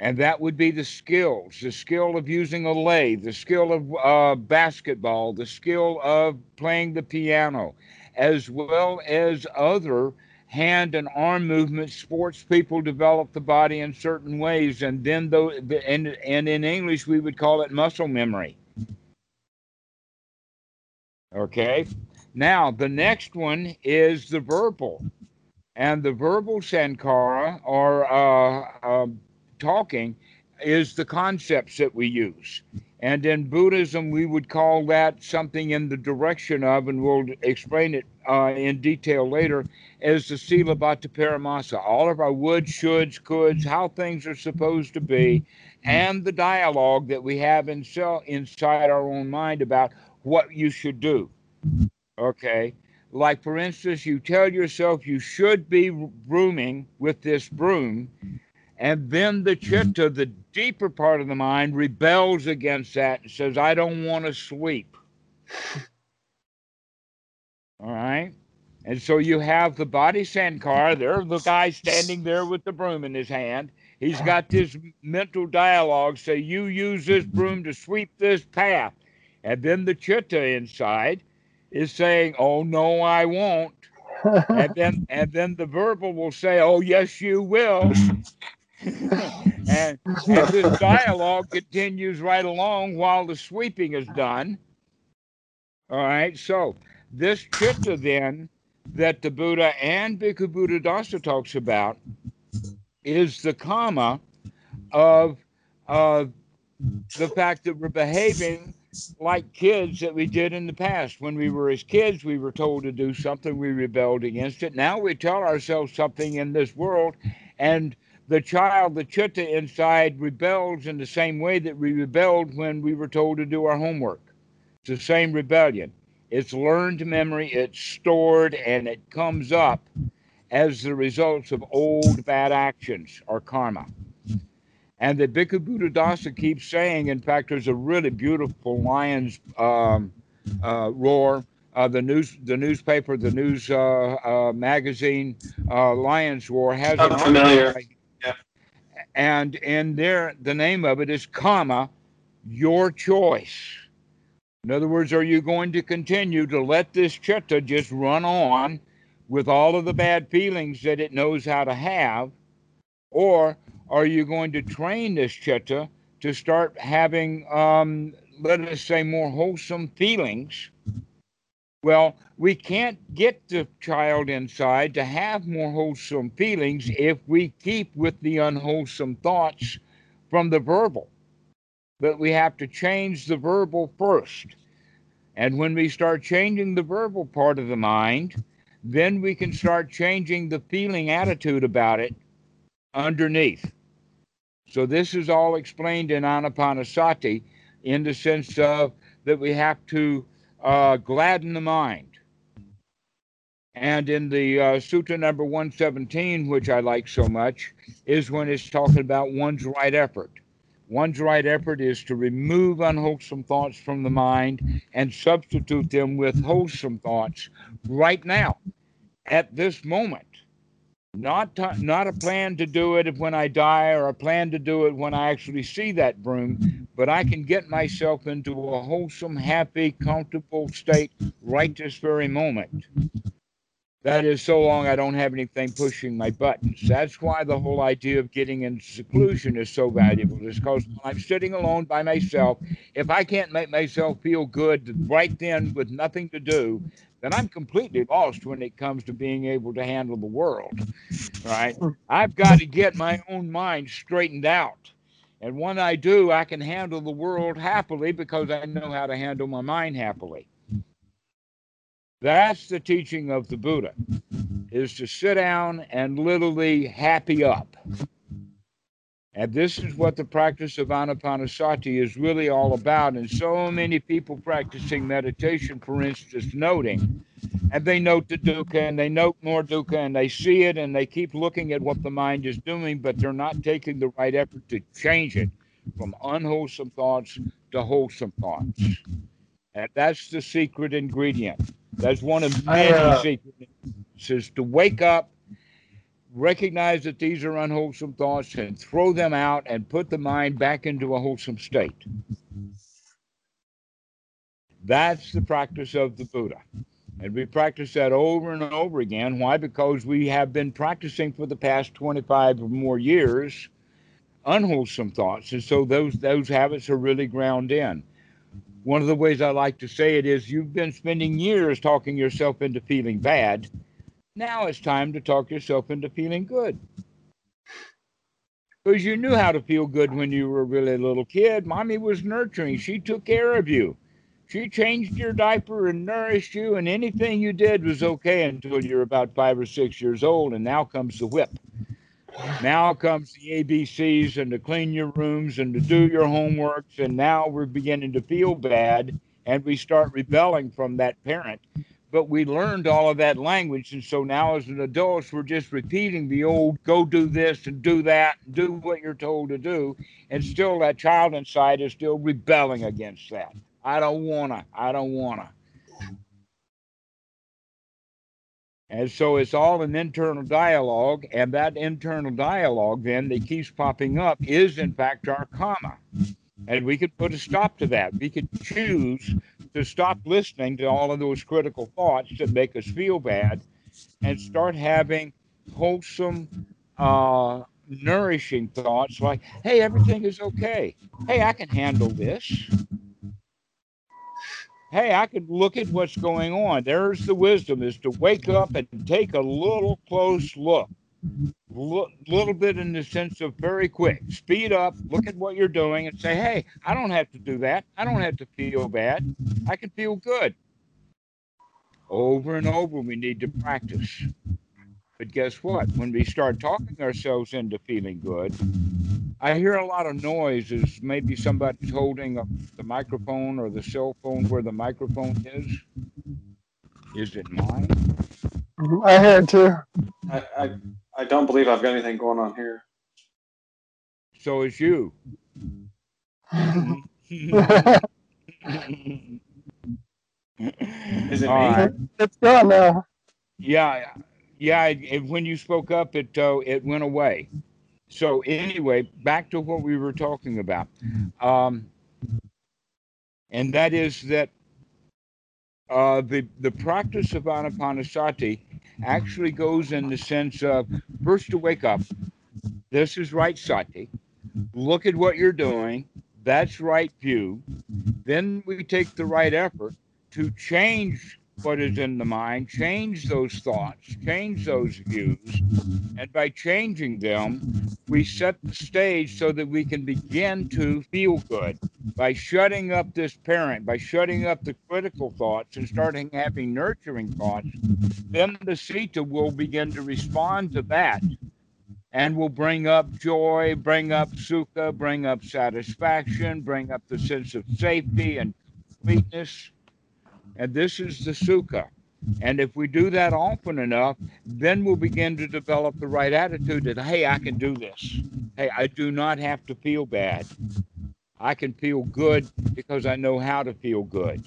and that would be the skills, the skill of using a lathe, the skill of uh, basketball, the skill of playing the piano, as well as other hand and arm movements, sports people develop the body in certain ways, and then though, and and in English we would call it muscle memory. Okay. Now the next one is the verbal, and the verbal sankhara or uh, uh, talking is the concepts that we use. And in Buddhism, we would call that something in the direction of, and we'll explain it uh, in detail later, as the Silabbata Paramasa. All of our would, shoulds, coulds, how things are supposed to be, and the dialogue that we have in, inside our own mind about what you should do. Okay? Like, for instance, you tell yourself you should be brooming with this broom, and then the mm-hmm. chitta, the deeper part of the mind, rebels against that and says, I don't want to sleep. All right. And so you have the body sankhara. There, the guy standing there with the broom in his hand. He's got this mental dialogue say, You use this broom to sweep this path. And then the chitta inside is saying, Oh, no, I won't. and then and then the verbal will say, Oh, yes, you will. and, and this dialogue continues right along while the sweeping is done. All right, so this chitta then that the Buddha and Bhikkhu Buddhadasa talks about is the karma of uh, the fact that we're behaving like kids that we did in the past. When we were as kids, we were told to do something, we rebelled against it. Now we tell ourselves something in this world, and the child, the chitta inside, rebels in the same way that we rebelled when we were told to do our homework. It's the same rebellion. It's learned memory, it's stored, and it comes up as the results of old bad actions or karma. And the Bhikkhu Buddhadasa keeps saying, in fact, there's a really beautiful lion's um, uh, roar. Uh, the news, the newspaper, the news uh, uh magazine, uh, Lion's Roar has. I'm familiar. Yeah. And in there, the name of it is comma your choice." In other words, are you going to continue to let this chitta just run on with all of the bad feelings that it knows how to have, or are you going to train this chitta to start having, um, let us say, more wholesome feelings? Well, we can't get the child inside to have more wholesome feelings if we keep with the unwholesome thoughts from the verbal. But we have to change the verbal first. And when we start changing the verbal part of the mind, then we can start changing the feeling attitude about it underneath. So this is all explained in Anapanasati in the sense of that we have to uh, gladden the mind. And in the uh, Sutta number 117, which I like so much, is when it's talking about one's right effort. One's right effort is to remove unwholesome thoughts from the mind and substitute them with wholesome thoughts right now, at this moment. Not not a plan to do it when I die or a plan to do it when I actually see that broom, but I can get myself into a wholesome, happy, comfortable state right this very moment. That is so long I don't have anything pushing my buttons. That's why the whole idea of getting into seclusion is so valuable. Is because I'm sitting alone by myself, if I can't make myself feel good right then with nothing to do, then I'm completely lost when it comes to being able to handle the world. Right? I've got to get my own mind straightened out. And when I do, I can handle the world happily because I know how to handle my mind happily. That's the teaching of the Buddha is to sit down and literally happy up. And this is what the practice of anapanasati is really all about. And so many people practicing meditation, for instance, noting, and they note the dukkha and they note more dukkha and they see it and they keep looking at what the mind is doing, but they're not taking the right effort to change it from unwholesome thoughts to wholesome thoughts. And that's the secret ingredient. That's one of many uh, secrets is to wake up recognize that these are unwholesome thoughts and throw them out and put the mind back into a wholesome state. That's the practice of the Buddha. And we practice that over and over again. Why? Because we have been practicing for the past 25 or more years unwholesome thoughts. And so those those habits are really ground in. One of the ways I like to say it is you've been spending years talking yourself into feeling bad now it's time to talk yourself into feeling good. Because you knew how to feel good when you were really a little kid. Mommy was nurturing, she took care of you. She changed your diaper and nourished you, and anything you did was okay until you're about five or six years old. And now comes the whip. Now comes the ABCs and to clean your rooms and to do your homeworks. And now we're beginning to feel bad and we start rebelling from that parent but we learned all of that language. And so now as an adult, we're just repeating the old go do this and do that and do what you're told to do. And still that child inside is still rebelling against that. I don't wanna, I don't wanna. And so it's all an internal dialogue, and that internal dialogue then that keeps popping up is in fact our karma. And we could put a stop to that. We could choose to stop listening to all of those critical thoughts that make us feel bad and start having wholesome, uh, nourishing thoughts like, hey, everything is okay. Hey, I can handle this. Hey, I can look at what's going on. There's the wisdom is to wake up and take a little close look little bit in the sense of very quick. Speed up, look at what you're doing, and say, hey, I don't have to do that. I don't have to feel bad. I can feel good. Over and over, we need to practice. But guess what? When we start talking ourselves into feeling good, I hear a lot of noises. Maybe somebody's holding a, the microphone or the cell phone where the microphone is. Is it mine? Mm-hmm. I had to. I, I, I don't believe I've got anything going on here. So is you. Is it All me? right. It's gone now. Yeah, yeah. It, it- when you spoke up, it uh, it went away. So anyway, back to what we were talking about, um, and that is that uh, the the practice of anapanasati Mm-hmm. actually goes in the sense of first to wake up. This is right sati. Look at what you're doing. That's right view. Then we take the right effort to change what is in the mind, change those thoughts, change those views. And by changing them, we set the stage so that we can begin to feel good. By shutting up this parent, by shutting up the critical thoughts and starting having nurturing thoughts, then the chitta will begin to respond to that and will bring up joy, bring up sukha, bring up satisfaction, bring up the sense of safety and completeness. And this is the sukha. And if we do that often enough, then we'll begin to develop the right attitude that, hey, I can do this. Hey, I do not have to feel bad. I can feel good because I know how to feel good.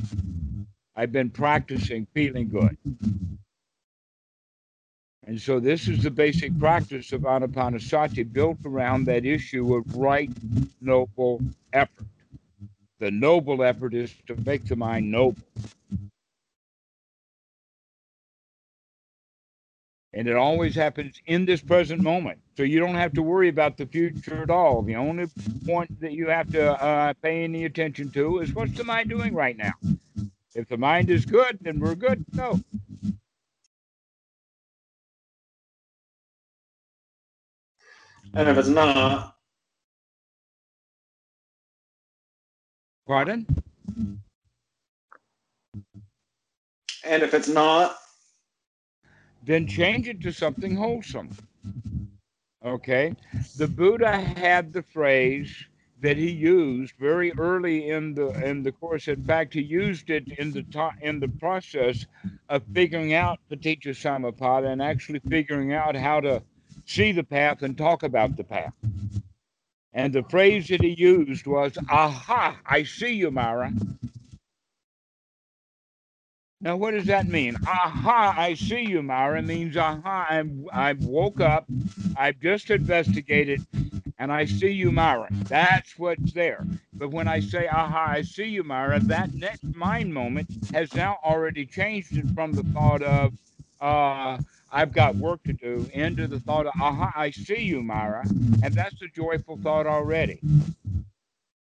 I've been practicing feeling good. And so this is the basic practice of Anapanasati built around that issue of right noble effort. The noble effort is to make the mind noble. And it always happens in this present moment. So you don't have to worry about the future at all. The only point that you have to uh, pay any attention to is what's the mind doing right now? If the mind is good, then we're good. No. And if it's not, Pardon? and if it's not, then change it to something wholesome. Okay? The Buddha had the phrase that he used very early in the in the course. In fact, he used it in the to- in the process of figuring out Paticca Samuppada and actually figuring out how to see the path and talk about the path. And the phrase that he used was, "Aha! I see you, Mara." Now, what does that mean? Aha, I see you, Mara. means aha, I'm, I've woke up, I've just investigated, and I see you, Mara. That's what's there. But when I say aha, I see you, Mara, that next mind moment has now already changed it from the thought of, uh, I've got work to do, into the thought of, aha, I see you, Mara. And that's a joyful thought already.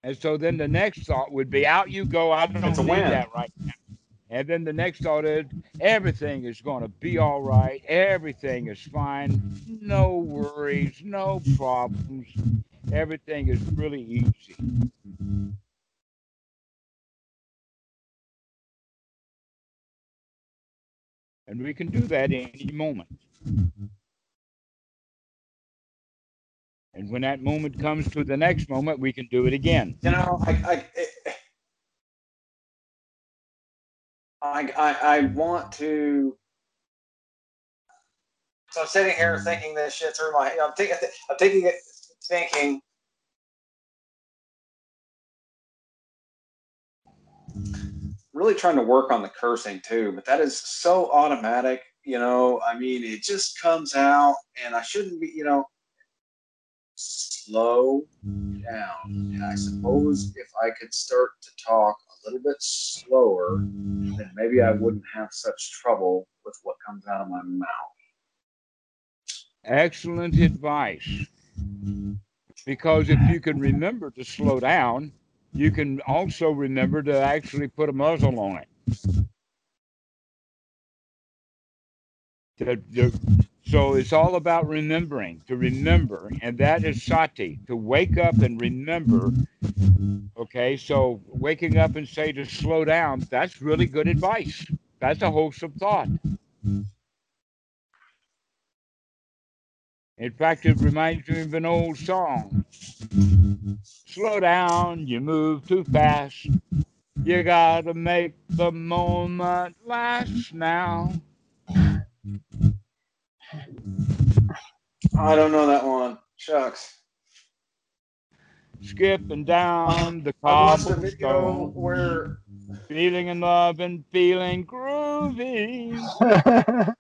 And so then the next thought would be, out you go. I don't need that right now. And then the next is everything is going to be all right. Everything is fine. No worries, no problems. Everything is really easy. And we can do that any moment. And when that moment comes to the next moment, we can do it again. you know, I, I, it, I, I, I want to. So I'm sitting here mm-hmm. thinking this shit through my. I'm taking, I'm taking it, thinking. Really trying to work on the cursing too, but that is so automatic. You know, I mean, it just comes out, and I shouldn't be. You know, slow down. And I suppose if I could start to talk little bit slower, then maybe I wouldn't have such trouble with what comes out of my mouth. Excellent advice. Because if you can remember to slow down, you can also remember to actually put a muzzle on it. So it's all about remembering, to remember, and that is sati, to wake up and remember. Okay, so waking up and say to slow down, that's really good advice. That's a wholesome thought. In fact, it reminds me of an old song. Slow down, you move too fast. You gotta make the moment last now. I don't know that one. Shucks. Skipping down the I watched a video cobblestone, where feeling in love and feeling groovy.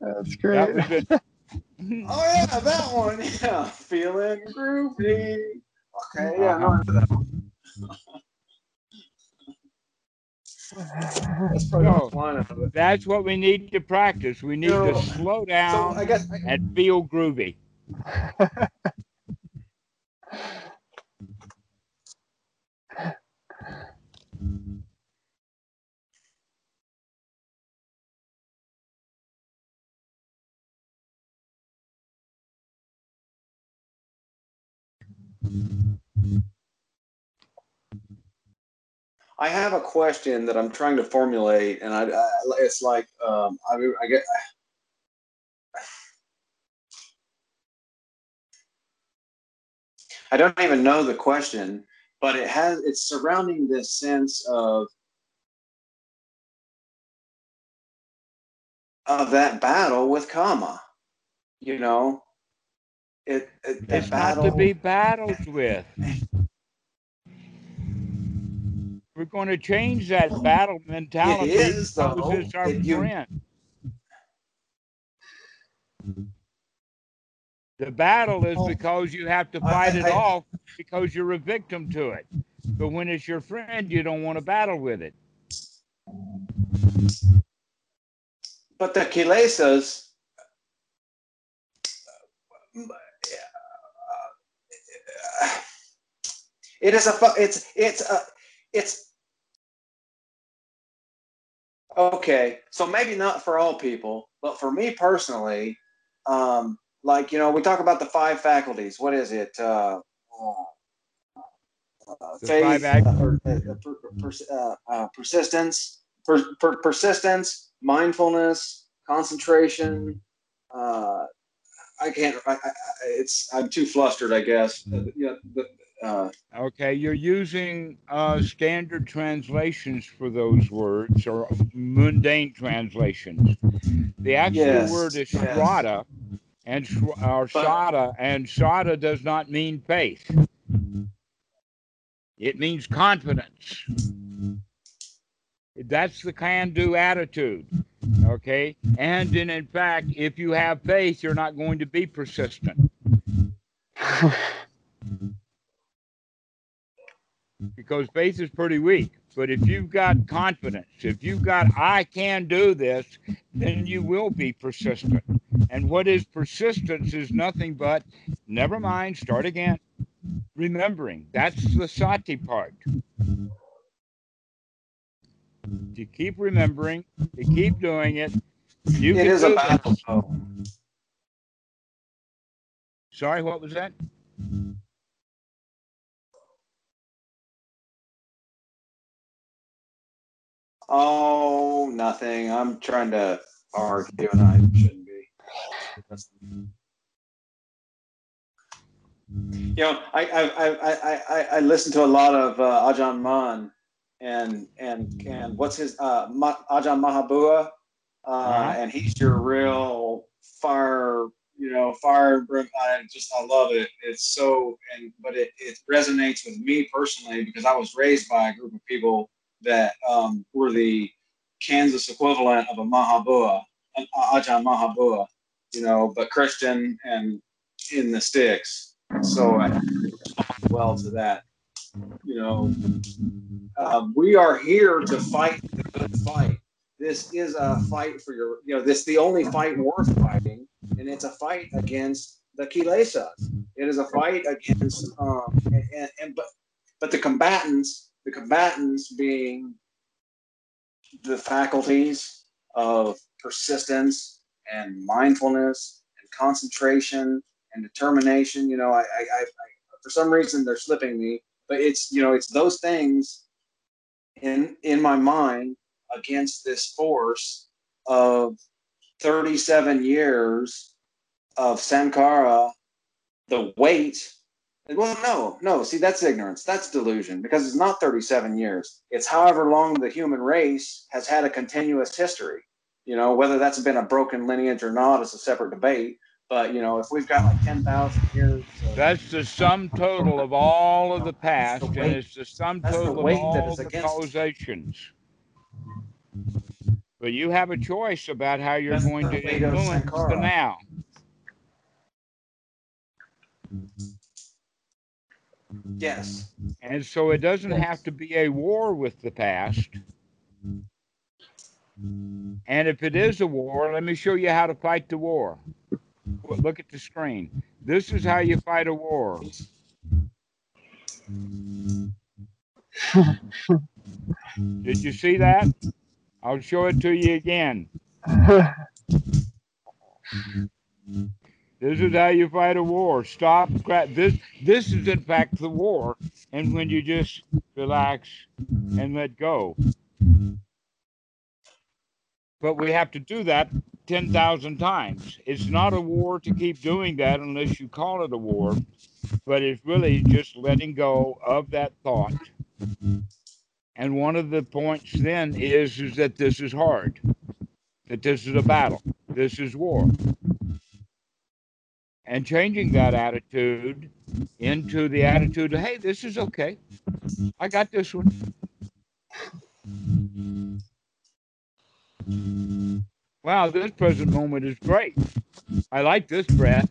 That's great. was it. Oh yeah, that one. Yeah, feeling groovy. Okay, yeah, uh-huh. no, I that one. That's probably No. the line of it. That's what we need to practice. We need No. to slow So down I guess and feel groovy. I have a question that I'm trying to formulate, and I, I it's like um, I, I get. I don't even know the question, but it has it's surrounding this sense of of that battle with karma. You know, it, it It's battle. not to be battled with. We're going to change that battle mentality. is, because though. It's our you- friend. The battle is Oh. because you have to I- fight it I- off because you're a victim to it. But when it's your friend, you don't want to battle with it. But the kilesas, uh, uh, uh, it is a it's it's a it's okay. So maybe not for all people, but for me personally, um, like you know, we talk about the five faculties. What is it? Uh, uh, faith, uh, uh, per, per, uh, uh, persistence, per, per, persistence, mindfulness, concentration. Uh, I can't. I, I, I- it's. I'm too flustered. I guess. Yeah. The, uh, Okay, you're using uh, standard translations for those words or mundane translations. The actual Yes, word is yes. and sh- or shada, and shada does not mean faith. It means confidence. That's the can-do attitude. Okay, and in fact, if you have faith, you're not going to be persistent. because faith is pretty weak. But if you've got confidence, if you've got, I can do this, then you will be persistent. And what is persistence is nothing but, never mind, start again. Remembering. That's the sati part. To keep remembering, to keep doing it. You it can is a battle. Sorry, what was that? Oh, nothing. I'm trying to argue, and I shouldn't be. You know, I I I I I, I listen to a lot of uh, Ajahn Mun, and and and what's his uh Ma, Ajahn Mahabua, uh, Uh-huh. and he's your real fire. You know, fire. and brim- I just I love it. It's so and but it it resonates with me personally because I was raised by a group of people that um, were the Kansas equivalent of a Mahabua, an Ajahn Mahabua, you know, but Christian and in the sticks. So I well to that. You know, um, we are here to fight the good fight. This is a fight for your, you know, this is the only fight worth fighting, and it's a fight against the kilesas. It is a fight against, um, and, and, and but but the combatants, the combatants being the faculties of persistence and mindfulness and concentration and determination. You know, I, I, I, for some reason they're slipping me, but it's you know it's those things in in my mind against this force of 37 years of sankhara the weight well no no. See that's ignorance. That's delusion because it's not 37 years. It's however long the human race has had a continuous history. You know whether that's been a broken lineage or not is a separate debate but you know, if we've got like ten thousand years, of, that's the sum total of all of the past, the and it's the sum total the of all the causations. But you have a choice about how you're that's going to influence the now. Yes. And so it doesn't have to be a war with the past. And if it is a war, let me show you how to fight the war. Look at the screen. This is how you fight a war. Did you see that? I'll show it to you again. This is how you fight a war. Stop. This this is in fact the war. And when you just relax and let go. But we have to do that 10,000 times. It's not a war to keep doing that unless you call it a war, but it's really just letting go of that thought. And one of the points then is, is that this is hard, that this is a battle, this is war. And changing that attitude into the attitude of, hey, this is okay. I got this one. Wow, this present moment is great. I like this breath.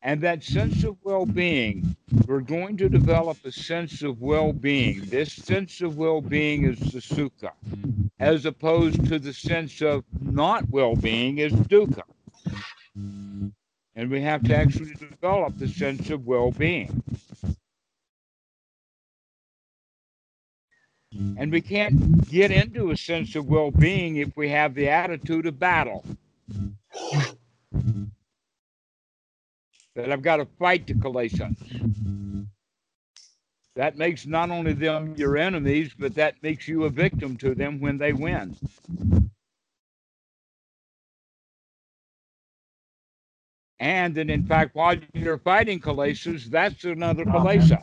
And that sense of well being, we're going to develop a sense of well being. This sense of well being is the sukha, as opposed to the sense of not well being is dukkha. And we have to actually develop the sense of well being. And we can't get into a sense of well being if we have the attitude of battle. That I've got to fight the Kilesas. That makes not only them your enemies, but that makes you a victim to them when they win. And then, in fact, while you're fighting Kilesas, that's another Kilesa.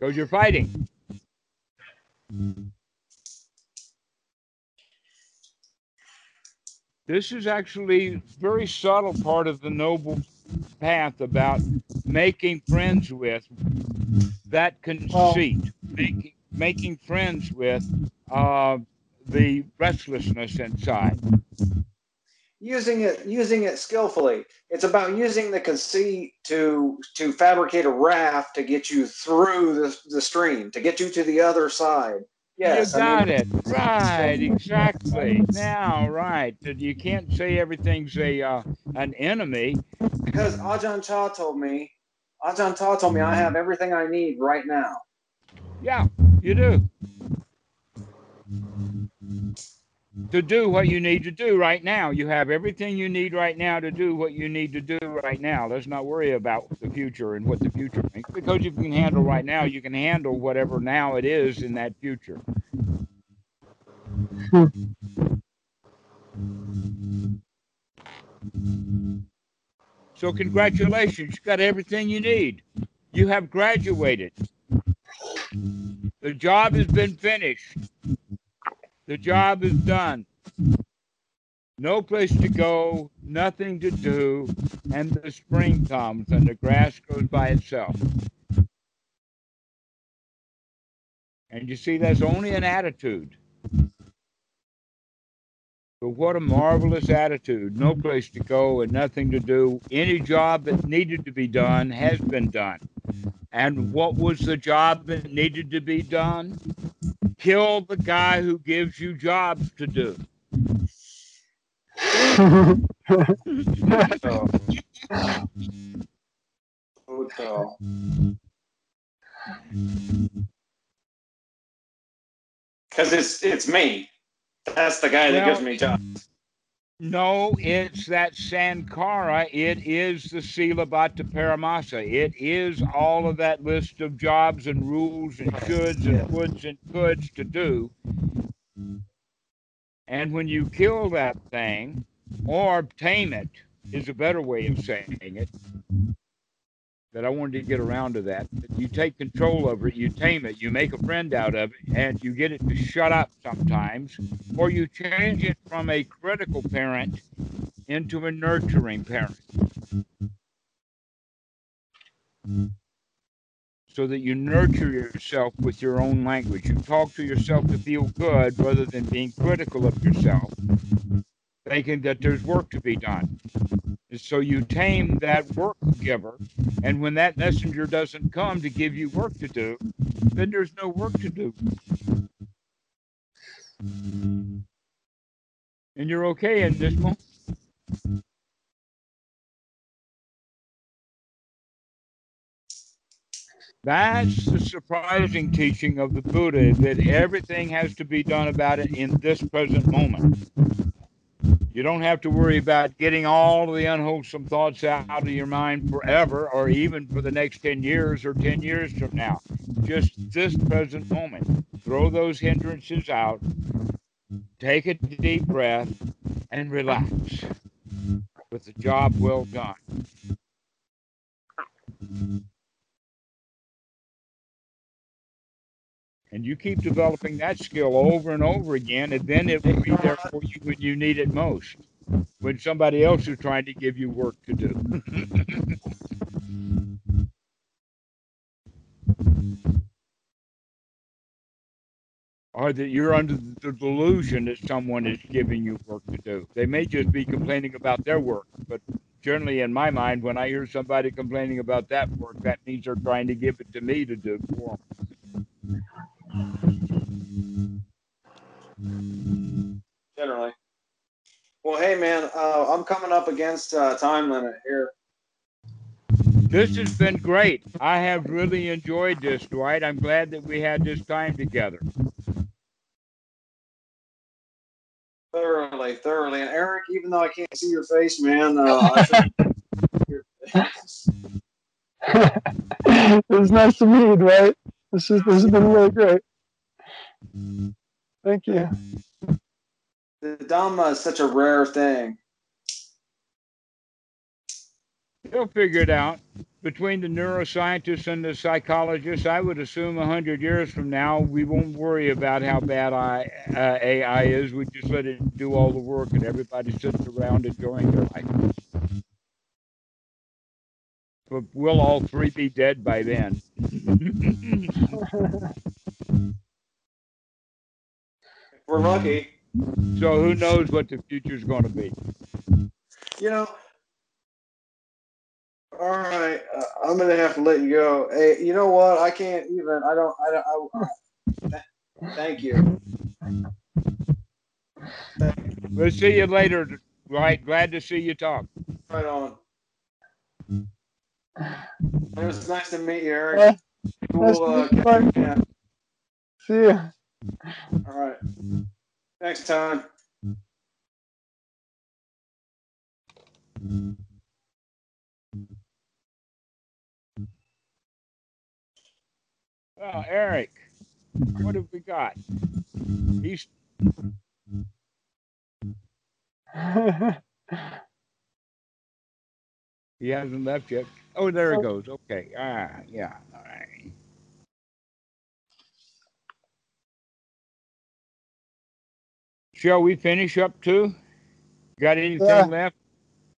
Because you're fighting. This is actually very subtle part of the noble path about making friends with that conceit, making making friends with uh, the restlessness inside. Using it, using it skillfully. It's about using the conceit to to fabricate a raft to get you through the, the stream, to get you to the other side. Yes, you got I mean, it right, exactly. Now, right, you can't say everything's a uh, an enemy. Because Ajahn Chah told me, Ajahn Chah told me I have everything I need right now. Yeah, you do to do what you need to do right now. You have everything you need right now to do what you need to do right now. Let's not worry about the future and what the future brings because if you can handle right now, you can handle whatever now it is in that future. So, congratulations, you got everything you need. You have graduated. The job has been finished. The job is done. No place to go, nothing to do, and the spring comes and the grass grows by itself. And you see, that's only an attitude. But what a marvelous attitude. No place to go and nothing to do. Any job that needed to be done has been done. And what was the job that needed to be done? Kill the guy who gives you jobs to do. Because it's it's me. That's the guy that gives me jobs. No, it's that sankhara. It is the Silabbata Paramasa. It is all of that list of jobs and rules and shoulds and woulds and coulds to do. And when you kill that thing or tame it, is a better way of saying it. That I wanted to get around to that. You take control over it, you tame it, you make a friend out of it, and you get it to shut up sometimes, or you change it from a critical parent into a nurturing parent. So that you nurture yourself with your own language. You talk to yourself to feel good rather than being critical of yourself thinking that there's work to be done. So you tame that work giver, and when that messenger doesn't come to give you work to do, then there's no work to do. And you're okay in this moment. That's the surprising teaching of the Buddha that everything has to be done about it in this present moment. You don't have to worry about getting all of the unwholesome thoughts out of your mind forever or even for the next 10 years or 10 years from now. Just this present moment. Throw those hindrances out, take a deep breath, and relax with the job well done. And you keep developing that skill over and over again, and then it will be there for you when you need it most, when somebody else is trying to give you work to do. or that you're under the delusion that someone is giving you work to do. They may just be complaining about their work, but generally, in my mind, when I hear somebody complaining about that work, that means they're trying to give it to me to do for them. Generally. Well, hey, man, uh, I'm coming up against uh, time limit here. This has been great. I have really enjoyed this, Dwight. I'm glad that we had this time together. Thoroughly, thoroughly. And Erik, even though I can't see your face, man, uh, it was nice to meet you, Dwight. This, is, this has been really great. Thank you. The Dhamma is such a rare thing. They'll figure it out. Between the neuroscientists and the psychologists, I would assume 100 years from now, we won't worry about how bad I, uh, AI is. We just let it do all the work and everybody sits around enjoying their life. But we'll all three be dead by then. We're lucky. So who knows what the future is going to be? You know. All right, uh, I'm gonna have to let you go. Hey, you know what? I can't even. I don't. I don't. I, I, thank you. We'll see you later. Right. Glad to see you talk. Right on. It was nice to meet you, Erik. Yeah. Cool. Nice uh, yeah. See you. All right. Next time. Well, Erik, what have we got? He's. he hasn't left yet. Oh, there it goes. Okay. Ah, yeah. All right. Shall we finish up too? Got anything yeah. left?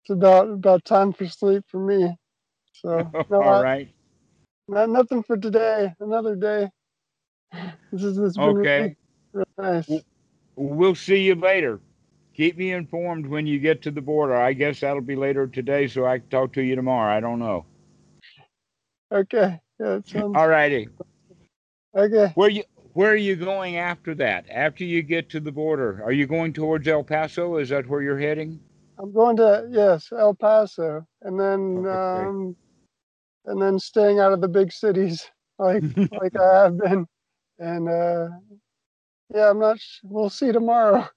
It's about about time for sleep for me. So no, all I, right. Not nothing for today. Another day. This is this okay. Really, really nice. We'll see you later. Keep me informed when you get to the border. I guess that'll be later today, so I can talk to you tomorrow. I don't know. Okay. Yeah. Sounds... All righty. Okay. Where you where are you going after that? After you get to the border, are you going towards El Paso? Is that where you're heading? I'm going to yes, El Paso, and then okay. um, and then staying out of the big cities like like I have been, and uh, yeah, I'm not. Sh- we'll see tomorrow.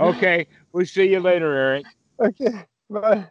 okay. We'll see you later, Erik. Okay. Bye.